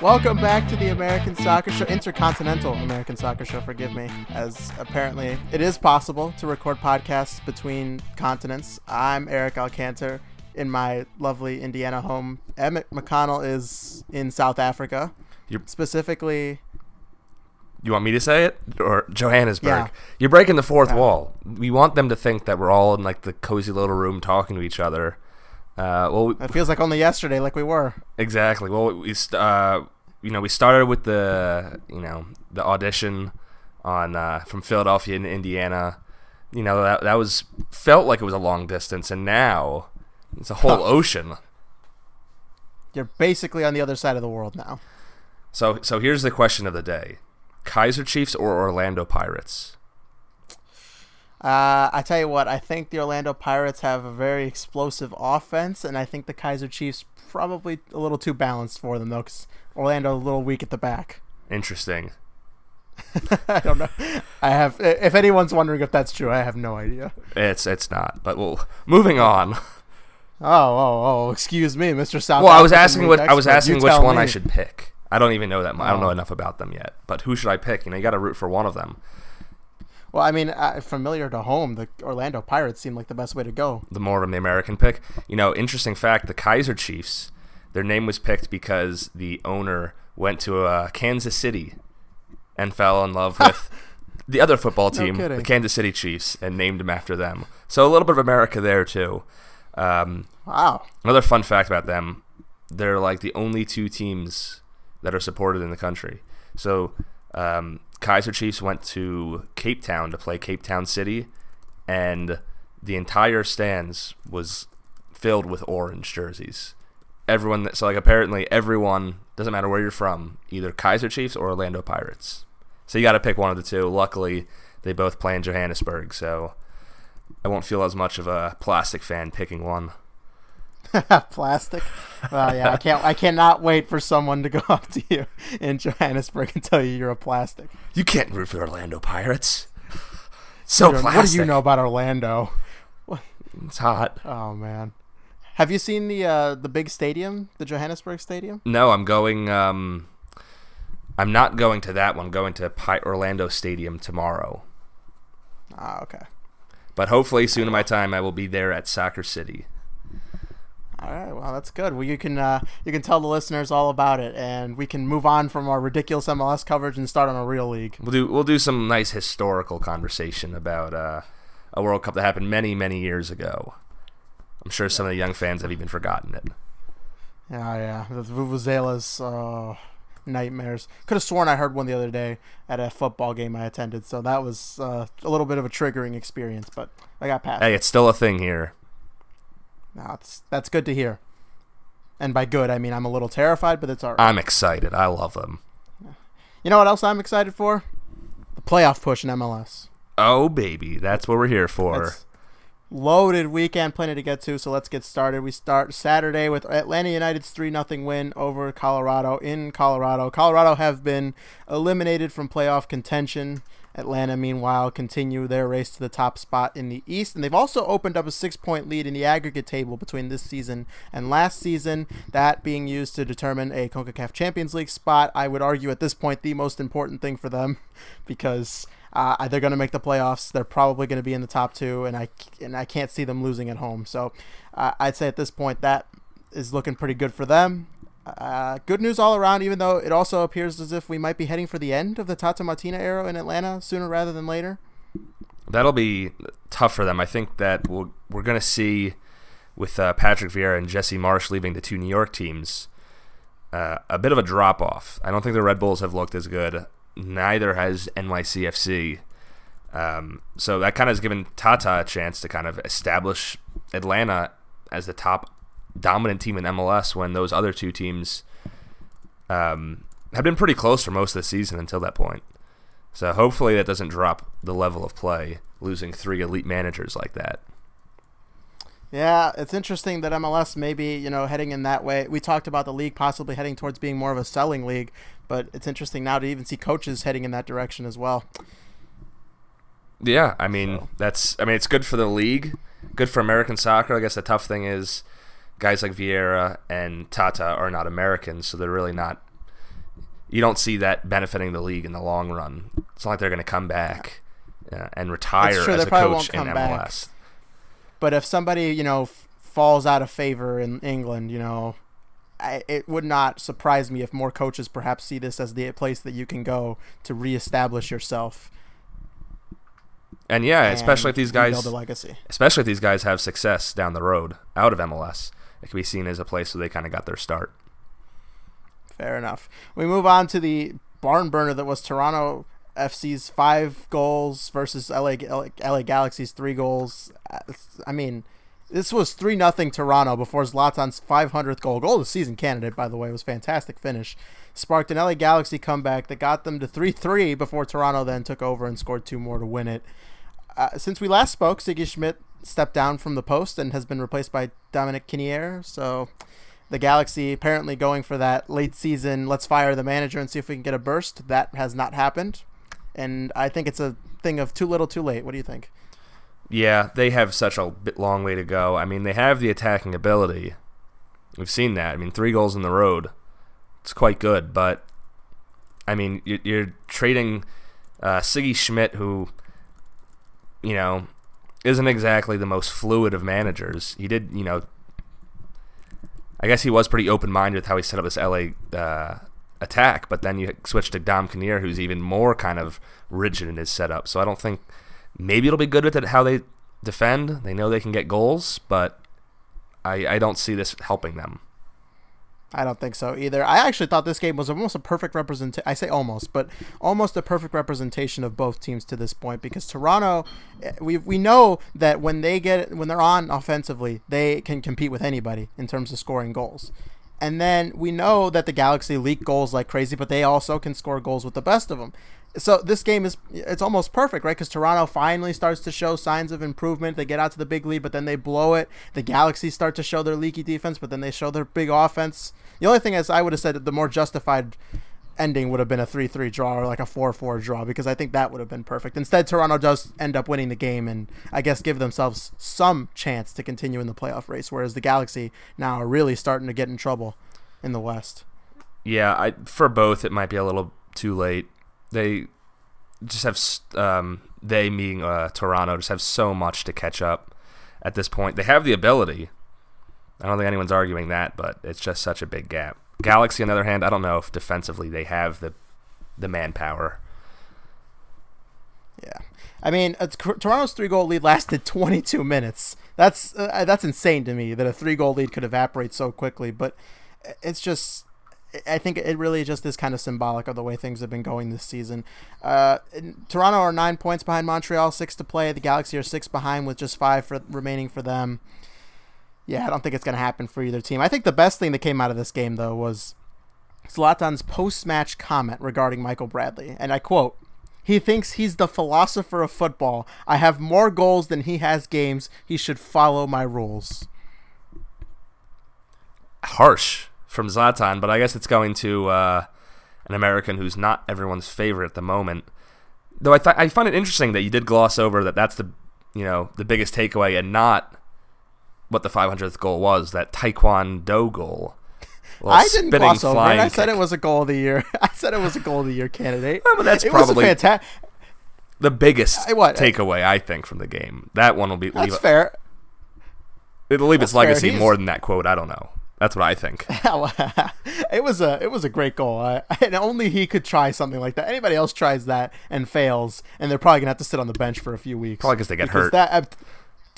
Welcome back to the American Soccer Show, Intercontinental American Soccer Show, forgive me, as apparently it is possible to record podcasts between continents. I'm Eric Alcantar in my lovely Indiana home. Emmett McConnell is in South Africa. You're- Specifically, You want me to say it or Johannesburg? Yeah. You're breaking the fourth Yeah. wall. We want them to think that we're all in like the cozy little room talking to each other. Uh, well, we- it feels like only yesterday, like we were. exactly. Well, we uh, you know we started with the you know the audition on uh, from Philadelphia in Indiana. You know that that was felt like it was a long distance, and now it's a whole ocean. You're basically on the other side of the world now. So so here's the question of the day: Kaizer Chiefs or Orlando Pirates? Uh, I tell you what, I think the Orlando Pirates have a very explosive offense, and I think the Kaizer Chiefs probably a little too balanced for them though, because Orlando a little weak at the back. Interesting. I don't know. I have. If anyone's wondering if that's true, I have no idea. It's it's not. But well, moving on. Oh, oh, oh! Excuse me, Mr. South. Well, I was asking what I was asking You which one I should pick. I don't even know that. mu- I don't know Oh. enough about them yet. But who should I pick? You know, you got to root for one of them. Well, I mean, uh, familiar to home, the Orlando Pirates seem like the best way to go. The more of the American pick. You know, interesting fact: the Kaizer Chiefs. Their name was picked because the owner went to uh, Kansas City and fell in love with the other football No team, the. Kansas City Chiefs, and named him after them. So a little bit of America there too. Um, Wow. Another fun fact about them, they're like the only two teams that are supported in the country. So um, Kaizer Chiefs went to Cape Town to play Cape Town City, and the entire stands was filled with orange jerseys. Everyone, that, so like apparently everyone doesn't matter where you're from, either Kaizer Chiefs or Orlando Pirates. So you got to pick one of the two. Luckily, they both play in Johannesburg, so I won't feel as much of a plastic fan picking one. Plastic. Well, yeah, I can't. I cannot wait for someone to go up to you in Johannesburg and tell you you're a plastic. You can't root for Orlando Pirates. So What plastic. do you know about Orlando? It's hot. Oh man. Have you seen the uh, the big stadium, the Johannesburg Stadium? No, I'm going. Um, I'm not going to that one. I'm going to Pi- Orlando Stadium tomorrow. Ah, okay. But hopefully, soon in my time, I will be there at Soccer City. All right. Well, that's good. Well, you can uh, you can tell the listeners all about it, and we can move on from our ridiculous MLS coverage and start on a real league. We'll do. We'll do some nice historical conversation about uh, a World Cup that happened many, many years ago. I'm sure some of the young fans have even forgotten it. Yeah, yeah. The Vuvuzelas uh, nightmares. Could have sworn I heard one the other day at a football game I attended, so that was uh, a little bit of a triggering experience, but I got past. Hey, it's still a thing here. No, that's good to hear. And by good, I mean I'm a little terrified, but it's all right. I'm excited. I love them. you know what else I'm excited for? The playoff push in MLS. Oh baby, that's what we're here for. It's loaded weekend, plenty to get to. So let's get started. We start Saturday with Atlanta United's three 0 win over Colorado in Colorado. Colorado have been eliminated from playoff contention. Atlanta, meanwhile, continue their race to the top spot in the East, and they've also opened up a six-point lead in the aggregate table between this season and last season. That being used to determine a Concacaf Champions League spot. I would argue at this point the most important thing for them, because uh, they're going to make the playoffs. They're probably going to be in the top two, and I and I can't see them losing at home. So uh, I'd say at this point that is looking pretty good for them. Uh, good news all around, even though it also appears as if we might be heading for the end of the Tata Martino era in Atlanta sooner rather than later. That'll be tough for them. I think that we'll, we're going to see with uh, Patrick Vieira and Jesse Marsch leaving the two New York teams uh, a bit of a drop off. I don't think the Red Bulls have looked as good. Neither has NYCFC. Um, so that kind of has given Tata a chance to kind of establish Atlanta as the top dominant team in MLS when those other two teams um, have been pretty close for most of the season until that point. So hopefully that doesn't drop the level of play, losing three elite managers like that. Yeah, it's interesting that MLS may be, you know, heading in that way. We talked about the league possibly heading towards being more of a selling league, but it's interesting now to even see coaches heading in that direction as well. Yeah, I mean So- that's I mean it's good for the league, good for American soccer. I guess the tough thing is guys like Vieira and Tata are not Americans, so they're really not you don't see that benefiting the league in the long run. It's not like they're going to come back uh, and retire as a coach in won't come MLS. back. But if somebody, you know, f- falls out of favor in England, you know, I, it would not surprise me if more coaches perhaps see this as the place that you can go to reestablish yourself. And yeah, and especially if these guys, a legacy. especially if these guys have success down the road out of MLS, it can be seen as a place where they kind of got their start. Fair enough. We move on to the barn burner that was Toronto FC's five goals versus LA, LA Galaxy's three goals. I mean, this was three nothing Toronto before Zlatan's 500th goal. Goal of the season candidate, by the way, was fantastic finish. Sparked an LA Galaxy comeback that got them to 3 3 before Toronto then took over and scored two more to win it. Uh, since we last spoke, Sigi Schmid stepped down from the post and has been replaced by Dominic Kinnear. So the Galaxy apparently going for that late season, let's fire the manager and see if we can get a burst. That has not happened. And I think it's a thing of too little too late. What do you think? Yeah, they have such a long way to go. I mean, they have the attacking ability. We've seen that. I mean, three goals in the road. It's quite good, but I mean, you- you're trading uh, Sigi Schmid, who, you know, isn't exactly the most fluid of managers. He did, you know, I guess he was pretty open minded with how he set up this LA uh, attack, but then you switch to Dom Kinnear, who's even more kind of rigid in his setup. So I don't think maybe it'll be good with it how they defend. They know they can get goals, but I, I don't see this helping them. I don't think so either. I actually thought this game was almost a perfect representation. I say almost, but almost a perfect representation of both teams to this point because Toronto, eh, we we know that when they get when they're on offensively, they can compete with anybody in terms of scoring goals. And then we know that the Galaxy leak goals like crazy, but they also can score goals with the best of them. So this game is it's almost perfect, right? Because Toronto finally starts to show signs of improvement. They get out to the big lead, but then they blow it. The Galaxy start to show their leaky defense, but then they show their big offense. The only thing is, I would have said the more justified ending would have been a 3-3 draw or like a 4-4 draw because I think that would have been perfect. Instead, Toronto does end up winning the game and I guess give themselves some chance to continue in the playoff race, whereas the Galaxy now are really starting to get in trouble in the West. Yeah, I for both it might be a little too late. They just have um, they meaning uh, Toronto just have so much to catch up at this point. They have the ability. I don't think anyone's arguing that, but it's just such a big gap. Galaxy, on the other hand, I don't know if defensively they have the the manpower. Yeah, I mean, Toronto's three goal lead lasted 22 minutes. That's uh, that's insane to me that a three goal lead could evaporate so quickly. But it's just, I think it really just is kind of symbolic of the way things have been going this season. Uh, Toronto are nine points behind Montreal, six to play. The Galaxy are six behind with just five for, remaining for them. Yeah, I don't think it's going to happen for either team. I think the best thing that came out of this game though was Zlatan's post-match comment regarding Michael Bradley, and I quote. He thinks he's the philosopher of football. I have more goals than he has games. He should follow my rules. Harsh from Zlatan, but I guess it's going to uh, an American who's not everyone's favorite at the moment. Though I th- I find it interesting that you did gloss over that that's the you know the biggest takeaway and not what the 500th goal was that Taekwondo goal. I didn't gloss over it. I said it was a goal of the year. I said it was a goal of the year candidate. Well, but that's it probably was fanta- the biggest I, what, takeaway I think from the game. That one will be that's leave, fair. It'll leave That's its legacy more than that quote. I don't know. That's what I think. it was a it was a great goal, I, and only he could try something like that. Anybody else tries that and fails, and they're probably gonna have to sit on the bench for a few weeks. Probably 'cause they get because hurt. That uh,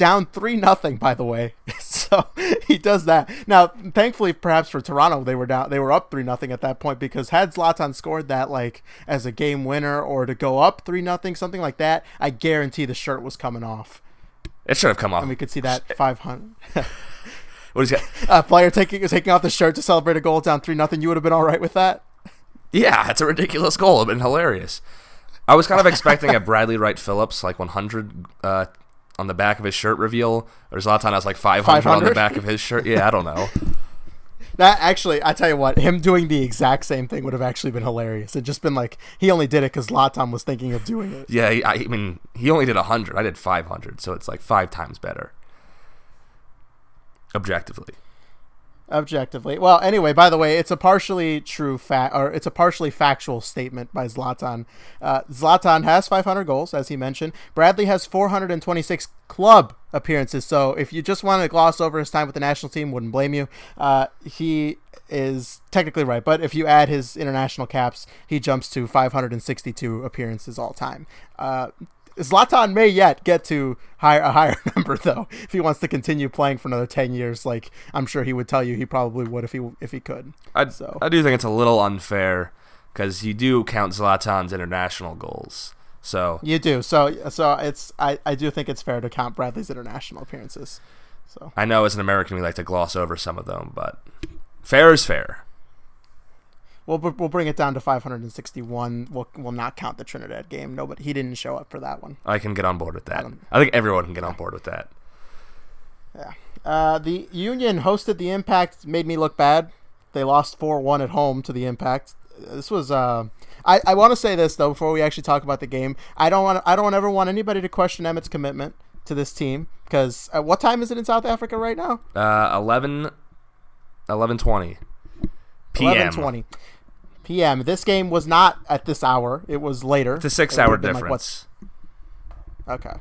down three nothing, by the way. so he does that. Now, thankfully, perhaps for Toronto, they were down. They were up three nothing at that point because had Zlatan scored that like as a game winner or to go up three nothing, something like that, I guarantee the shirt was coming off, It should have come off. and we could see that five hundred. What is that a player taking taking off the shirt to celebrate a goal down three nothing. You would have been all right with that. Yeah, it's a ridiculous goal. It'd been hilarious. I was kind of expecting a Bradley Wright Phillips like 100 uh, on the back of his shirt reveal, there's a or Zlatan has like 500, on the back of his shirt. Yeah, I don't know. That actually, I tell you what, him doing the exact same thing would have actually been hilarious. It'd just been like he only did it because Zlatan was thinking of doing it. Yeah, I, I mean, he only did 100. I did 500, so it's like five times better. Objectively. Objectively. Well, anyway, by the way, it's a partially true fact, or it's a partially factual statement by Zlatan. Uh, Zlatan has 500 goals, as he mentioned. Bradley has 426 club appearances. So if you just want to gloss over his time with the national team, wouldn't blame you. Uh, he is technically right, but if you add his international caps, he jumps to 562 appearances all time. Uh, Zlatan may yet get to higher, a higher number though if he wants to continue playing for another ten years. Like I'm sure he would tell you, he probably would if he if he could. I So I do think it's a little unfair because you do count Zlatan's international goals. So you do. So so it's I I do think it's fair to count Bradley's international appearances. So I know as an American we like to gloss over some of them, but fair is fair. We'll we'll bring it down to 561. We'll we'll not count the Trinidad game. Nobody he didn't show up for that one. I can get on board with that. Um, I think everyone can get on board with that. Yeah. Uh, the Union hosted the Impact. Made me look bad. They lost four one at home to the Impact. This was. Uh, I I want to say this though before we actually talk about the game. I don't want. I don't ever want anybody to question Emmett's commitment to this team because uh, what time is it in South Africa right now? Uh, 11, 11.20 p.m. 11:20 p.m. This game was not at this hour. It was later. It's a six-hour would've like, difference. Okay.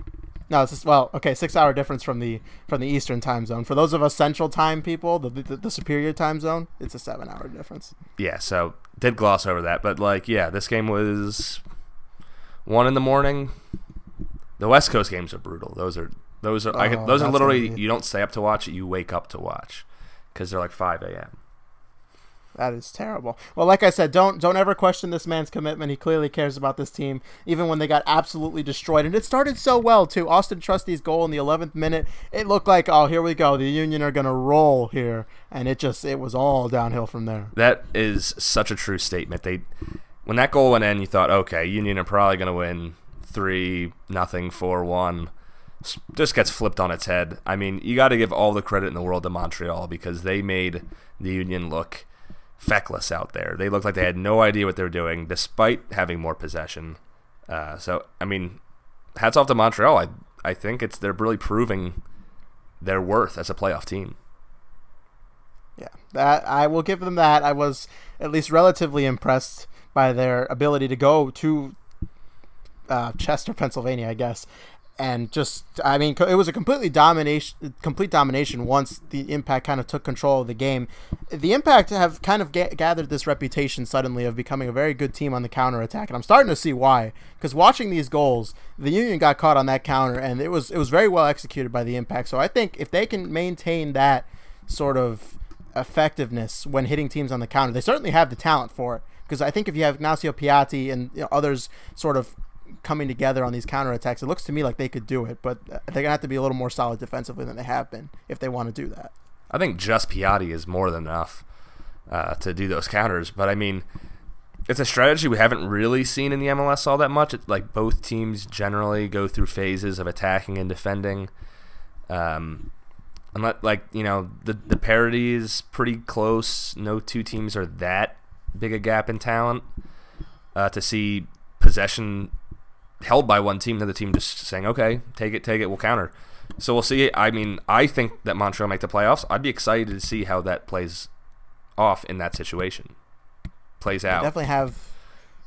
No, it's just, well, okay, six hour difference from the from the Eastern time zone. For those of us Central time people, the the, the superior time zone, it's a seven hour difference. yeah, so did gloss over that, but like, yeah, this game was one in the morning. The West Coast games are brutal. Those are those are I Oh, those are literally be- you don't stay up to watch it, you wake up to watch because they're like five a.m. That is terrible. Well, like I said, don't don't ever question this man's commitment. He clearly cares about this team, even when they got absolutely destroyed. And it started so well too. Auston Trusty's goal in the 11th minute. It looked like, oh, here we go. The Union are gonna roll here, and it just it was all downhill from there. That is such a true statement. They when that goal went in, you thought, okay, Union are probably to win three nothing, four one. Just gets flipped on its head. I mean, you got to give all the credit in the world to Montreal because they made the Union look feckless out there. They looked like they had no idea what they were doing, despite having more possession. Uh, so, I mean, hats off to Montreal. I I think it's they're really proving their worth as a playoff team. Yeah, that I will give them that. I was at least relatively impressed by their ability to go to uh, Chester, Pennsylvania, I guess, and just I mean it was a completely domination, complete domination once the Impact kind of took control of the game. The Impact have kind of ga- gathered this reputation suddenly of becoming a very good team on the counter attack, and I'm starting to see why. Because watching these goals, the Union got caught on that counter, and it was it was very well executed by the Impact. So I think if they can maintain that sort of effectiveness when hitting teams on the counter. They certainly have the talent for it because I think if you have Ignacio Piatti and you know, others sort of coming together on these counterattacks, it looks to me like they could do it, but they're going to have to be a little more solid defensively than they have been if they want to do that. I think just Piatti is more than enough uh, to do those counters. But I mean, it's a strategy we haven't really seen in the MLS all that much. It's like both teams generally go through phases of attacking and defending. Um, let, like you know, the the parity is pretty close. No two teams are that big a gap in talent. Uh, to see possession held by one team, another team just saying, "Okay, take it, take it, we'll counter." So we'll see. I mean, I think that Montreal make the playoffs. I'd be excited to see how that plays off in that situation. Plays They out. definitely have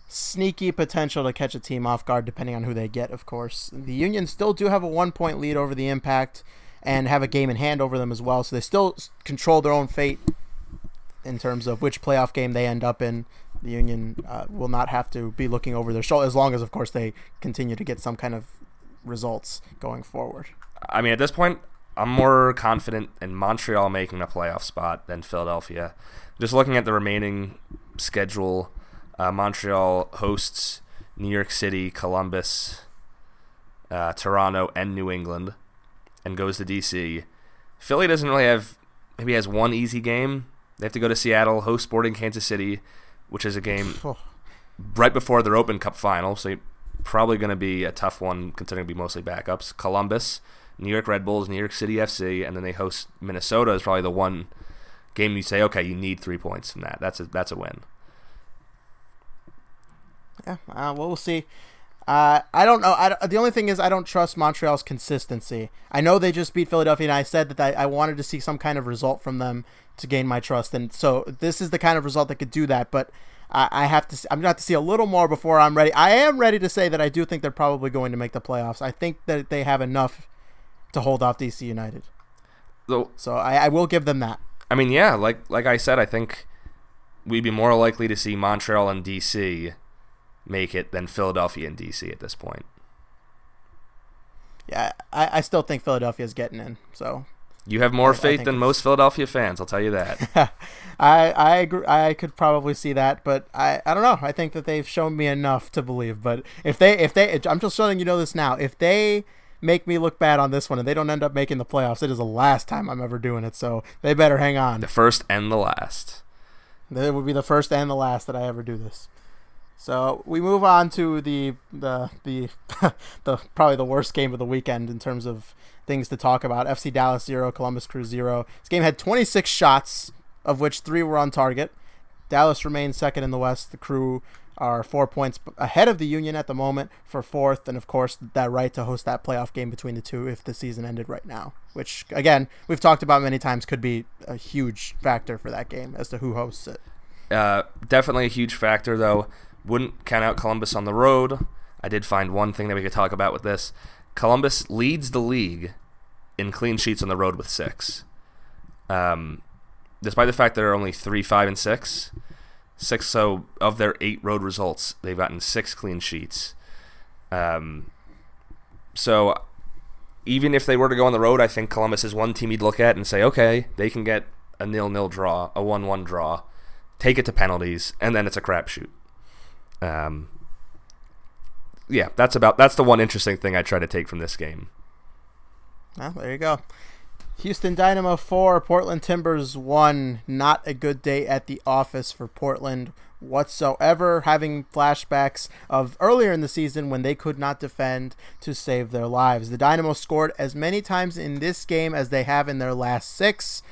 sneaky potential to catch a team off guard depending on who they get, of course. The Union still do have a one point lead over the Impact and have a game in hand over them as well, so they still control their own fate in terms of which playoff game they end up in. The Union uh, will not have to be looking over their shoulder as long as, of course, they continue to get some kind of results going forward. I mean, at this point, I'm more confident in Montreal making a playoff spot than Philadelphia. Just looking at the remaining schedule, uh, Montreal hosts New York City, Columbus, uh, Toronto, and New England, and goes to DC. Philly doesn't really have maybe has one easy game. They have to go to Seattle, host Sporting Kansas City, which is a game right before their Open Cup final, so probably going to be a tough one considering it'll be mostly backups. Columbus, New York Red Bulls, New York City FC, and then they host Minnesota is probably the one game you say, okay, you need three points from that. That's a that's a win. Yeah, uh, well, we'll see. Uh, I don't know. I, the only thing is I don't trust Montreal's consistency. I know they just beat Philadelphia, and I said that I, I wanted to see some kind of result from them to gain my trust, and so this is the kind of result that could do that. But I, I have to. I'm to have to see a little more before I'm ready. I am ready to say that I do think they're probably going to make the playoffs. I think that they have enough to hold off DC United. So, so I, I will give them that. I mean, yeah, like like I said, I think we'd be more likely to see Montreal and DC make it than Philadelphia and DC at this point. Yeah, I, I still think Philadelphia's getting in. So you have more I, faith I than most Philadelphia fans. I'll tell you that. I I agree. I could probably see that, but I, I don't know. I think that they've shown me enough to believe. But if they if they I'm just letting you know this now. If they make me look bad on this one and they don't end up making the playoffs, it is the last time I'm ever doing it. So they better hang on. The first and the last. It would be the first and the last that I ever do this. So we move on to the the the the probably the worst game of the weekend in terms of things to talk about. FC Dallas zero, Columbus Crew zero. This game had 26 shots, of which three were on target. Dallas remains second in the West. The Crew are four points ahead of the Union at the moment for fourth, and of course that right to host that playoff game between the two if the season ended right now. Which again we've talked about many times could be a huge factor for that game as to who hosts it. Uh, definitely a huge factor though. Wouldn't count out Columbus on the road. I did find one thing that we could talk about with this. Columbus leads the league in clean sheets on the road with six. Um, despite the fact there are only three, five, and six, six. So of their eight road results, they've gotten six clean sheets. Um, so even if they were to go on the road, I think Columbus is one team you'd look at and say, okay, they can get a nil-nil draw, a one-one draw, take it to penalties, and then it's a crapshoot. Um, yeah, that's about that's the one interesting thing I try to take from this game. Well, there you go. Houston Dynamo 4, Portland Timbers 1. Not a good day at the office for Portland whatsoever. Having flashbacks of earlier in the season when they could not defend to save their lives. The Dynamo scored as many times in this game as they have in their last six.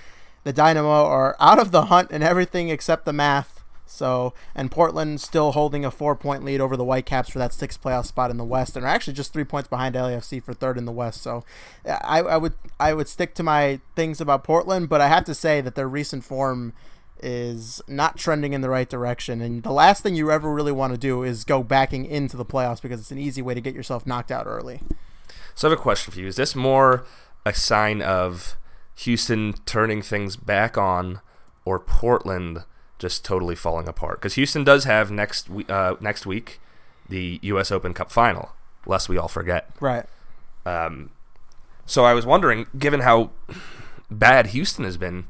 The Dynamo are out of the hunt and everything except the math so, and Portland still holding a four point lead over the Whitecaps for that sixth playoff spot in the West, and are actually just three points behind LAFC for third in the West. So, I, I would I would stick to my things about Portland, but I have to say that their recent form is not trending in the right direction. And the last thing you ever really want to do is go backing into the playoffs because it's an easy way to get yourself knocked out early. So, I have a question for you: Is this more a sign of Houston turning things back on, or Portland? Just totally falling apart. Because Houston does have next uh, next week the U.S. Open Cup final, lest we all forget. Right. Um, so I was wondering, given how bad Houston has been,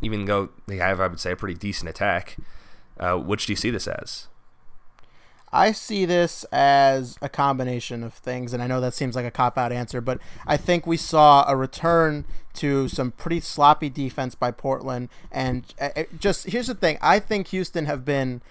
even though they have, I would say, a pretty decent attack, uh, which do you see this as? I see this as a combination of things, and I know that seems like a cop out answer, but I think we saw a return to some pretty sloppy defense by Portland. And uh, uh, just here's the thing I think Houston have been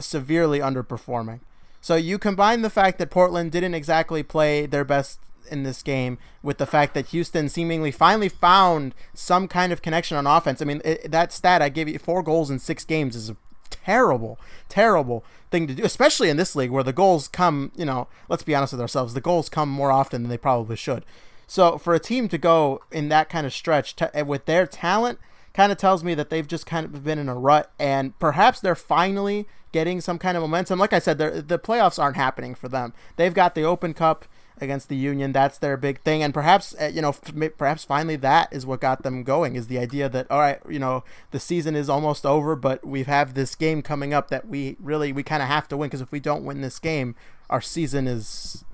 severely underperforming. So you combine the fact that Portland didn't exactly play their best in this game with the fact that Houston seemingly finally found some kind of connection on offense. I mean, it, that stat I gave you four goals in six games is a terrible, terrible thing to do, especially in this league where the goals come, you know, let's be honest with ourselves, the goals come more often than they probably should. So for a team to go in that kind of stretch to, eh, with their talent, kind of tells me that they've just kind of been in a rut, and perhaps they're finally getting some kind of momentum. Like I said, the playoffs aren't happening for them. They've got the Open Cup against the Union. That's their big thing, and perhaps uh, you know, perhaps finally that is what got them going. Is the idea that all right, you know, the season is almost over, but we have this game coming up that we really we kind of have to win because if we don't win this game, our season is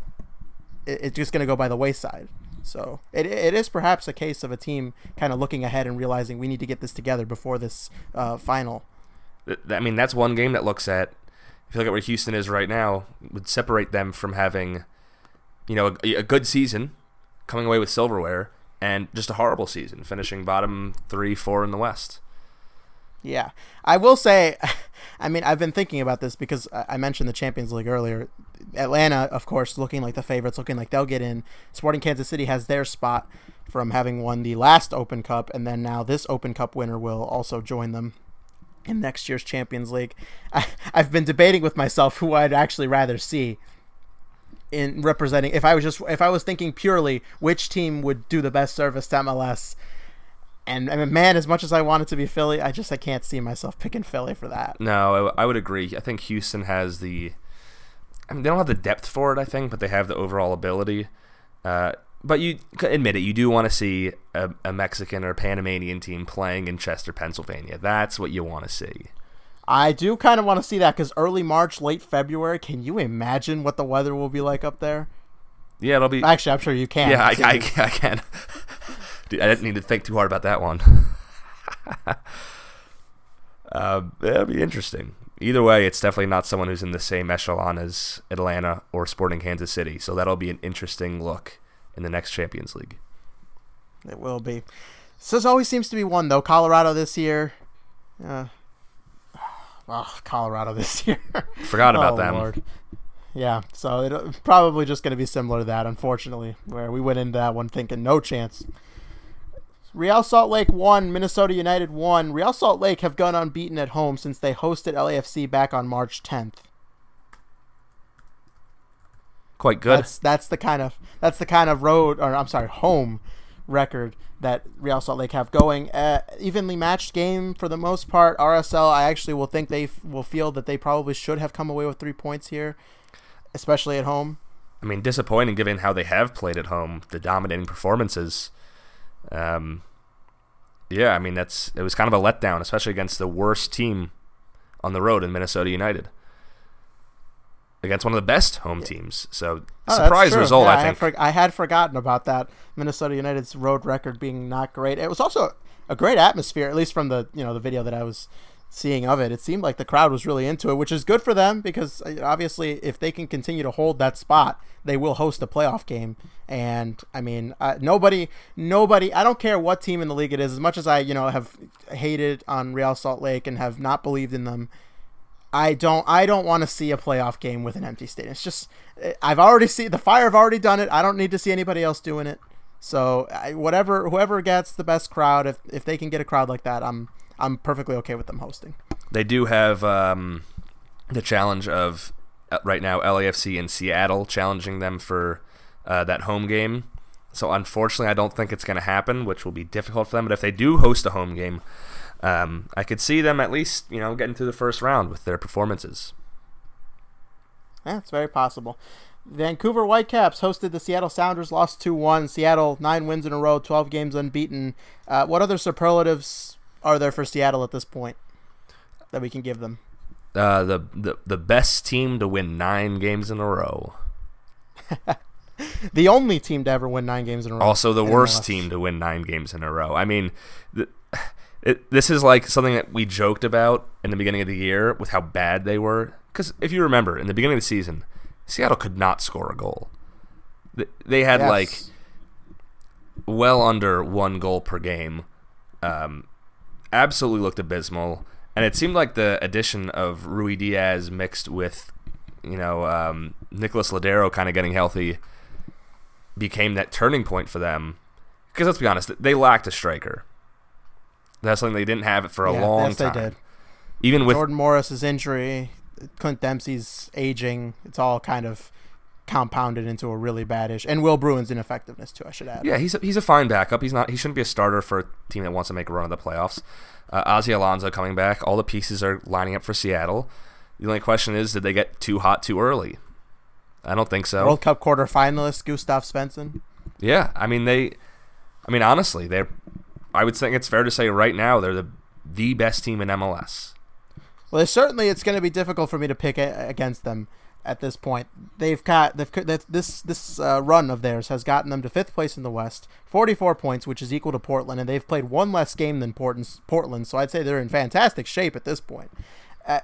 it's just going to go by the wayside. So it, it is perhaps a case of a team kind of looking ahead and realizing we need to get this together before this uh, final. I mean, that's one game that looks at. If you look at where Houston is right now, would separate them from having you know, a, a good season, coming away with silverware, and just a horrible season, finishing bottom three, four in the West. Yeah, I will say, I mean, I've been thinking about this because I mentioned the Champions League earlier. Atlanta, of course, looking like the favorites, looking like they'll get in. Sporting Kansas City has their spot from having won the last Open Cup, and then now this Open Cup winner will also join them in next year's Champions League. I, I've been debating with myself who I'd actually rather see in representing. If I was just if I was thinking purely which team would do the best service to MLS, and I mean, man, as much as I wanted to be Philly, I just I can't see myself picking Philly for that. No, I, would agree. I think Houston has the. I mean, they don't have the depth for it, I think, but they have the overall ability. Uh, but you admit it, you do want to see a, a Mexican or Panamanian team playing in Chester, Pennsylvania. That's what you want to see. I do kind of want to see that because early March, late February. Can you imagine what the weather will be like up there? Yeah, it'll be. Actually, I'm sure you can. Yeah, I, I, I can. Dude, I didn't need to think too hard about that one. uh, that'll be interesting. Either way, it's definitely not someone who's in the same echelon as Atlanta or Sporting Kansas City. So that'll be an interesting look in the next Champions League. It will be. So this always seems to be one though. Colorado this year. Uh, oh, Colorado this year. Forgot about oh, them. Lord. Yeah, so it's uh, probably just going to be similar to that, unfortunately, where we went into that one thinking no chance. Real Salt Lake won, Minnesota United won. Real Salt Lake have gone unbeaten at home since they hosted LAFC back on March 10th. Quite good. That's that's the kind of that's the kind of road or I'm sorry, home record that Real Salt Lake have going. Uh, evenly matched game for the most part. RSL, I actually will think they f- will feel that they probably should have come away with three points here, especially at home. I mean, disappointing given how they have played at home, the dominating performances. Um, yeah, I mean that's it was kind of a letdown, especially against the worst team on the road in Minnesota United. Against one of the best home teams, so Oh, surprise result. Yeah, I had think. for- I had forgotten about that Minnesota United's road record being not great. It was also a great atmosphere, at least from the you know the video that I was seeing of it. It seemed like the crowd was really into it, which is good for them because uh, obviously if they can continue to hold that spot, they will host a playoff game. And I mean, uh, nobody, nobody. I don't care what team in the league it is. As much as I you know have hated on Real Salt Lake and have not believed in them. I don't I don't want to see a playoff game with an empty stadium. It's just I've already seen the Fire have already done it. I don't need to see anybody else doing it. So I, whatever whoever gets the best crowd, if if they can get a crowd like that, I'm I'm perfectly okay with them hosting. They do have um, the challenge of uh, right now LAFC in Seattle challenging them for uh, that home game. So unfortunately, I don't think it's going to happen, which will be difficult for them. But if they do host a home game, um, I could see them at least you know getting to the first round with their performances. Yeah, it's very possible. Vancouver Whitecaps hosted the Seattle Sounders, lost 2 1. Seattle, nine wins in a row, 12 games unbeaten. Uh, what other superlatives are there for Seattle at this point that we can give them? Uh, the, the the best team to win nine games in a row. The only team to ever win nine games in a row. Also, the worst MLS. team to win nine games in a row. I mean, th- it, this is like something that we joked about in the beginning of the year with how bad they were. Because if you remember, in the beginning of the season, Seattle could not score a goal. Th- They had Yes. like well under one goal per game. Um, absolutely looked abysmal, and it seemed like the addition of Ruidiaz mixed with, you know, um, Nicholas Lodeiro kind of getting healthy became that turning point for them. Because let's be honest, they lacked a striker. That's something they didn't have it for a Yeah, long yes, time. they did. Even with Jordan Morris's injury, Clint Dempsey's aging, it's all kind of compounded into a really bad issue. And Will Bruin's ineffectiveness too, I should add. Yeah, he's a, he's a fine backup. He's not. He shouldn't be a starter for a team that wants to make a run of the playoffs. Uh, Ozzy Alonso coming back. All the pieces are lining up for Seattle. The only question is, did they get too hot too early? I don't think so. World Cup quarterfinalist Gustav Svensson. Yeah, I mean they. I mean honestly, they're. I would think it's fair to say right now they're the the best team in MLS. Well, certainly it's going to be difficult for me to pick a- against them at this point. They've got they've this this uh, run of theirs has gotten them to fifth place in the West, 44 points, which is equal to Portland, and they've played one less game than Portland. So I'd say they're in fantastic shape at this point. Uh,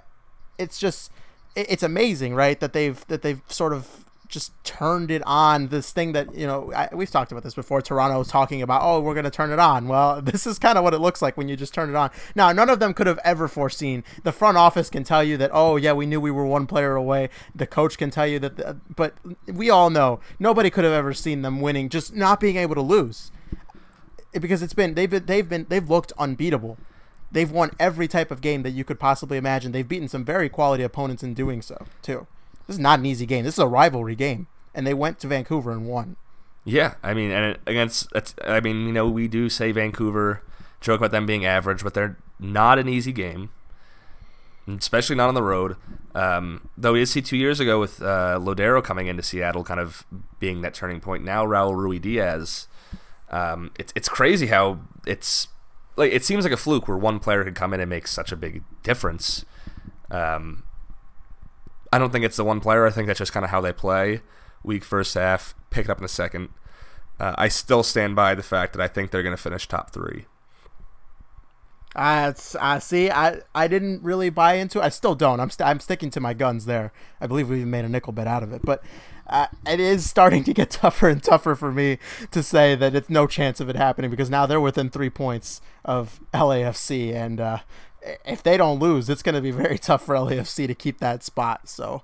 it's just it's amazing, right? That they've that they've sort of just turned it on. This thing that you know I, we've talked about this before. Toronto talking about, oh, we're going to turn it on. Well, this is kind of what it looks like when you just turn it on. Now, none of them could have ever foreseen. The front office can tell you that, oh yeah, we knew we were one player away. The coach can tell you that, the, but we all know nobody could have ever seen them winning, just not being able to lose because it's been they've been they've been they've looked unbeatable. They've won every type of game that you could possibly imagine. They've beaten some very quality opponents in doing so too. This is not an easy game. This is a rivalry game. and they went to Vancouver and won. Yeah, I mean, and against that's, I mean, you know, we do say Vancouver joke about them being average, but they're not an easy game, especially not on the road. Um, though we did see two years ago with uh, Lodeiro coming into Seattle, kind of being that turning point. Now Raul Ruidiaz. Um, it's it's crazy how it's like it seems like a fluke where one player could come in and make such a big difference. Um, I don't think it's the one player. I think that's just kind of how they play. Weak first half, pick it up in a second. Uh, I still stand by the fact that I think they're going to finish top three. I, see. I, I didn't really buy into. it. I still don't. I'm st- I'm sticking to my guns there. I believe we even made a nickel bet out of it, but uh, it is starting to get tougher and tougher for me to say that it's no chance of it happening because now they're within three points of LAFC, and uh, if they don't lose, it's going to be very tough for LAFC to keep that spot. So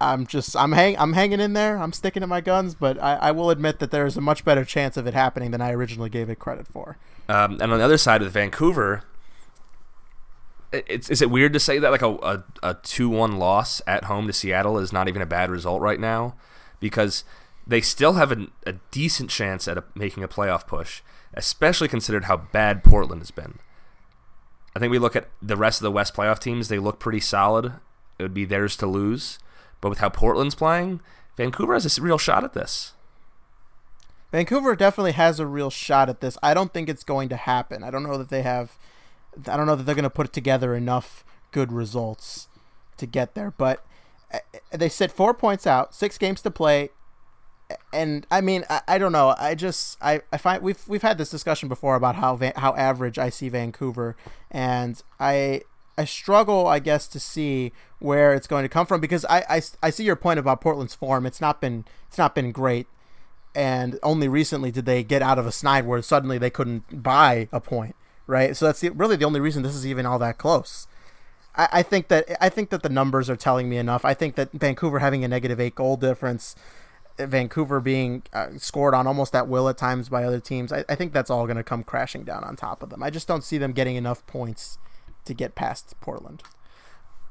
I'm just I'm hang I'm hanging in there. I'm sticking to my guns, but I, I will admit that there is a much better chance of it happening than I originally gave it credit for. Um, and on the other side of Vancouver, it's is it weird to say that like a, a, a two one loss at home to Seattle is not even a bad result right now, because they still have a, a decent chance at a, making a playoff push, especially considered how bad Portland has been. I think we look at the rest of the West playoff teams; they look pretty solid. It would be theirs to lose, but with how Portland's playing, Vancouver has a real shot at this. Vancouver definitely has a real shot at this. I don't think it's going to happen. I don't know that they have I don't know that they're going to put together enough good results to get there. But eh, they sit four points out, six games to play, and I mean, I, I don't know. I just I, I find we've we've had this discussion before about how how average I see Vancouver, and I I struggle, I guess, to see where it's going to come from because I, I, I see your point about Portland's form. It's not been it's not been great, and only recently did they get out of a snide where suddenly they couldn't buy a point right? So that's the, really the only reason this is even all that close. I, I think that I think that the numbers are telling me enough. I think that Vancouver having a negative eight goal difference, Vancouver being uh, scored on almost at will at times by other teams, I, I think that's all going to come crashing down on top of them. I just don't see them getting enough points to get past Portland.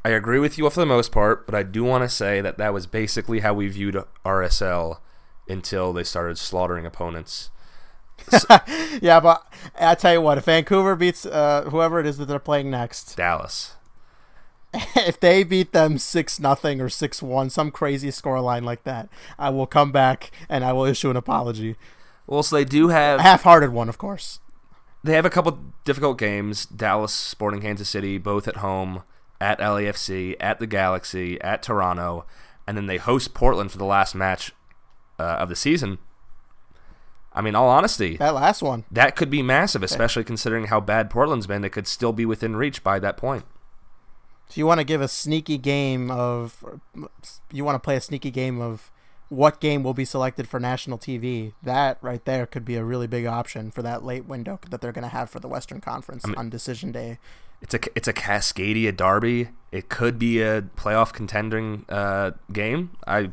I agree with you for the most part, but I do want to say that that was basically how we viewed RSL until they started slaughtering opponents. yeah, but I tell you what, if Vancouver beats uh, whoever it is that they're playing next, Dallas, if they beat them six nothing or six one, some crazy scoreline like that, I will come back and I will issue an apology. Well, so they do have a half-hearted one, of course. They have a couple difficult games: Dallas, Sporting Kansas City, both at home, at LAFC, at the Galaxy, at Toronto, and then they host Portland for the last match uh, of the season I mean, all honesty, that last one that could be massive, especially considering how bad Portland's been. It could still be within reach by that point. If you want to give a sneaky game of, you want to play a sneaky game of what game will be selected for national TV, that right there could be a really big option for that late window that they're going to have for the Western Conference I mean, on decision day. It's a it's a Cascadia derby. It could be a playoff contending uh, game. I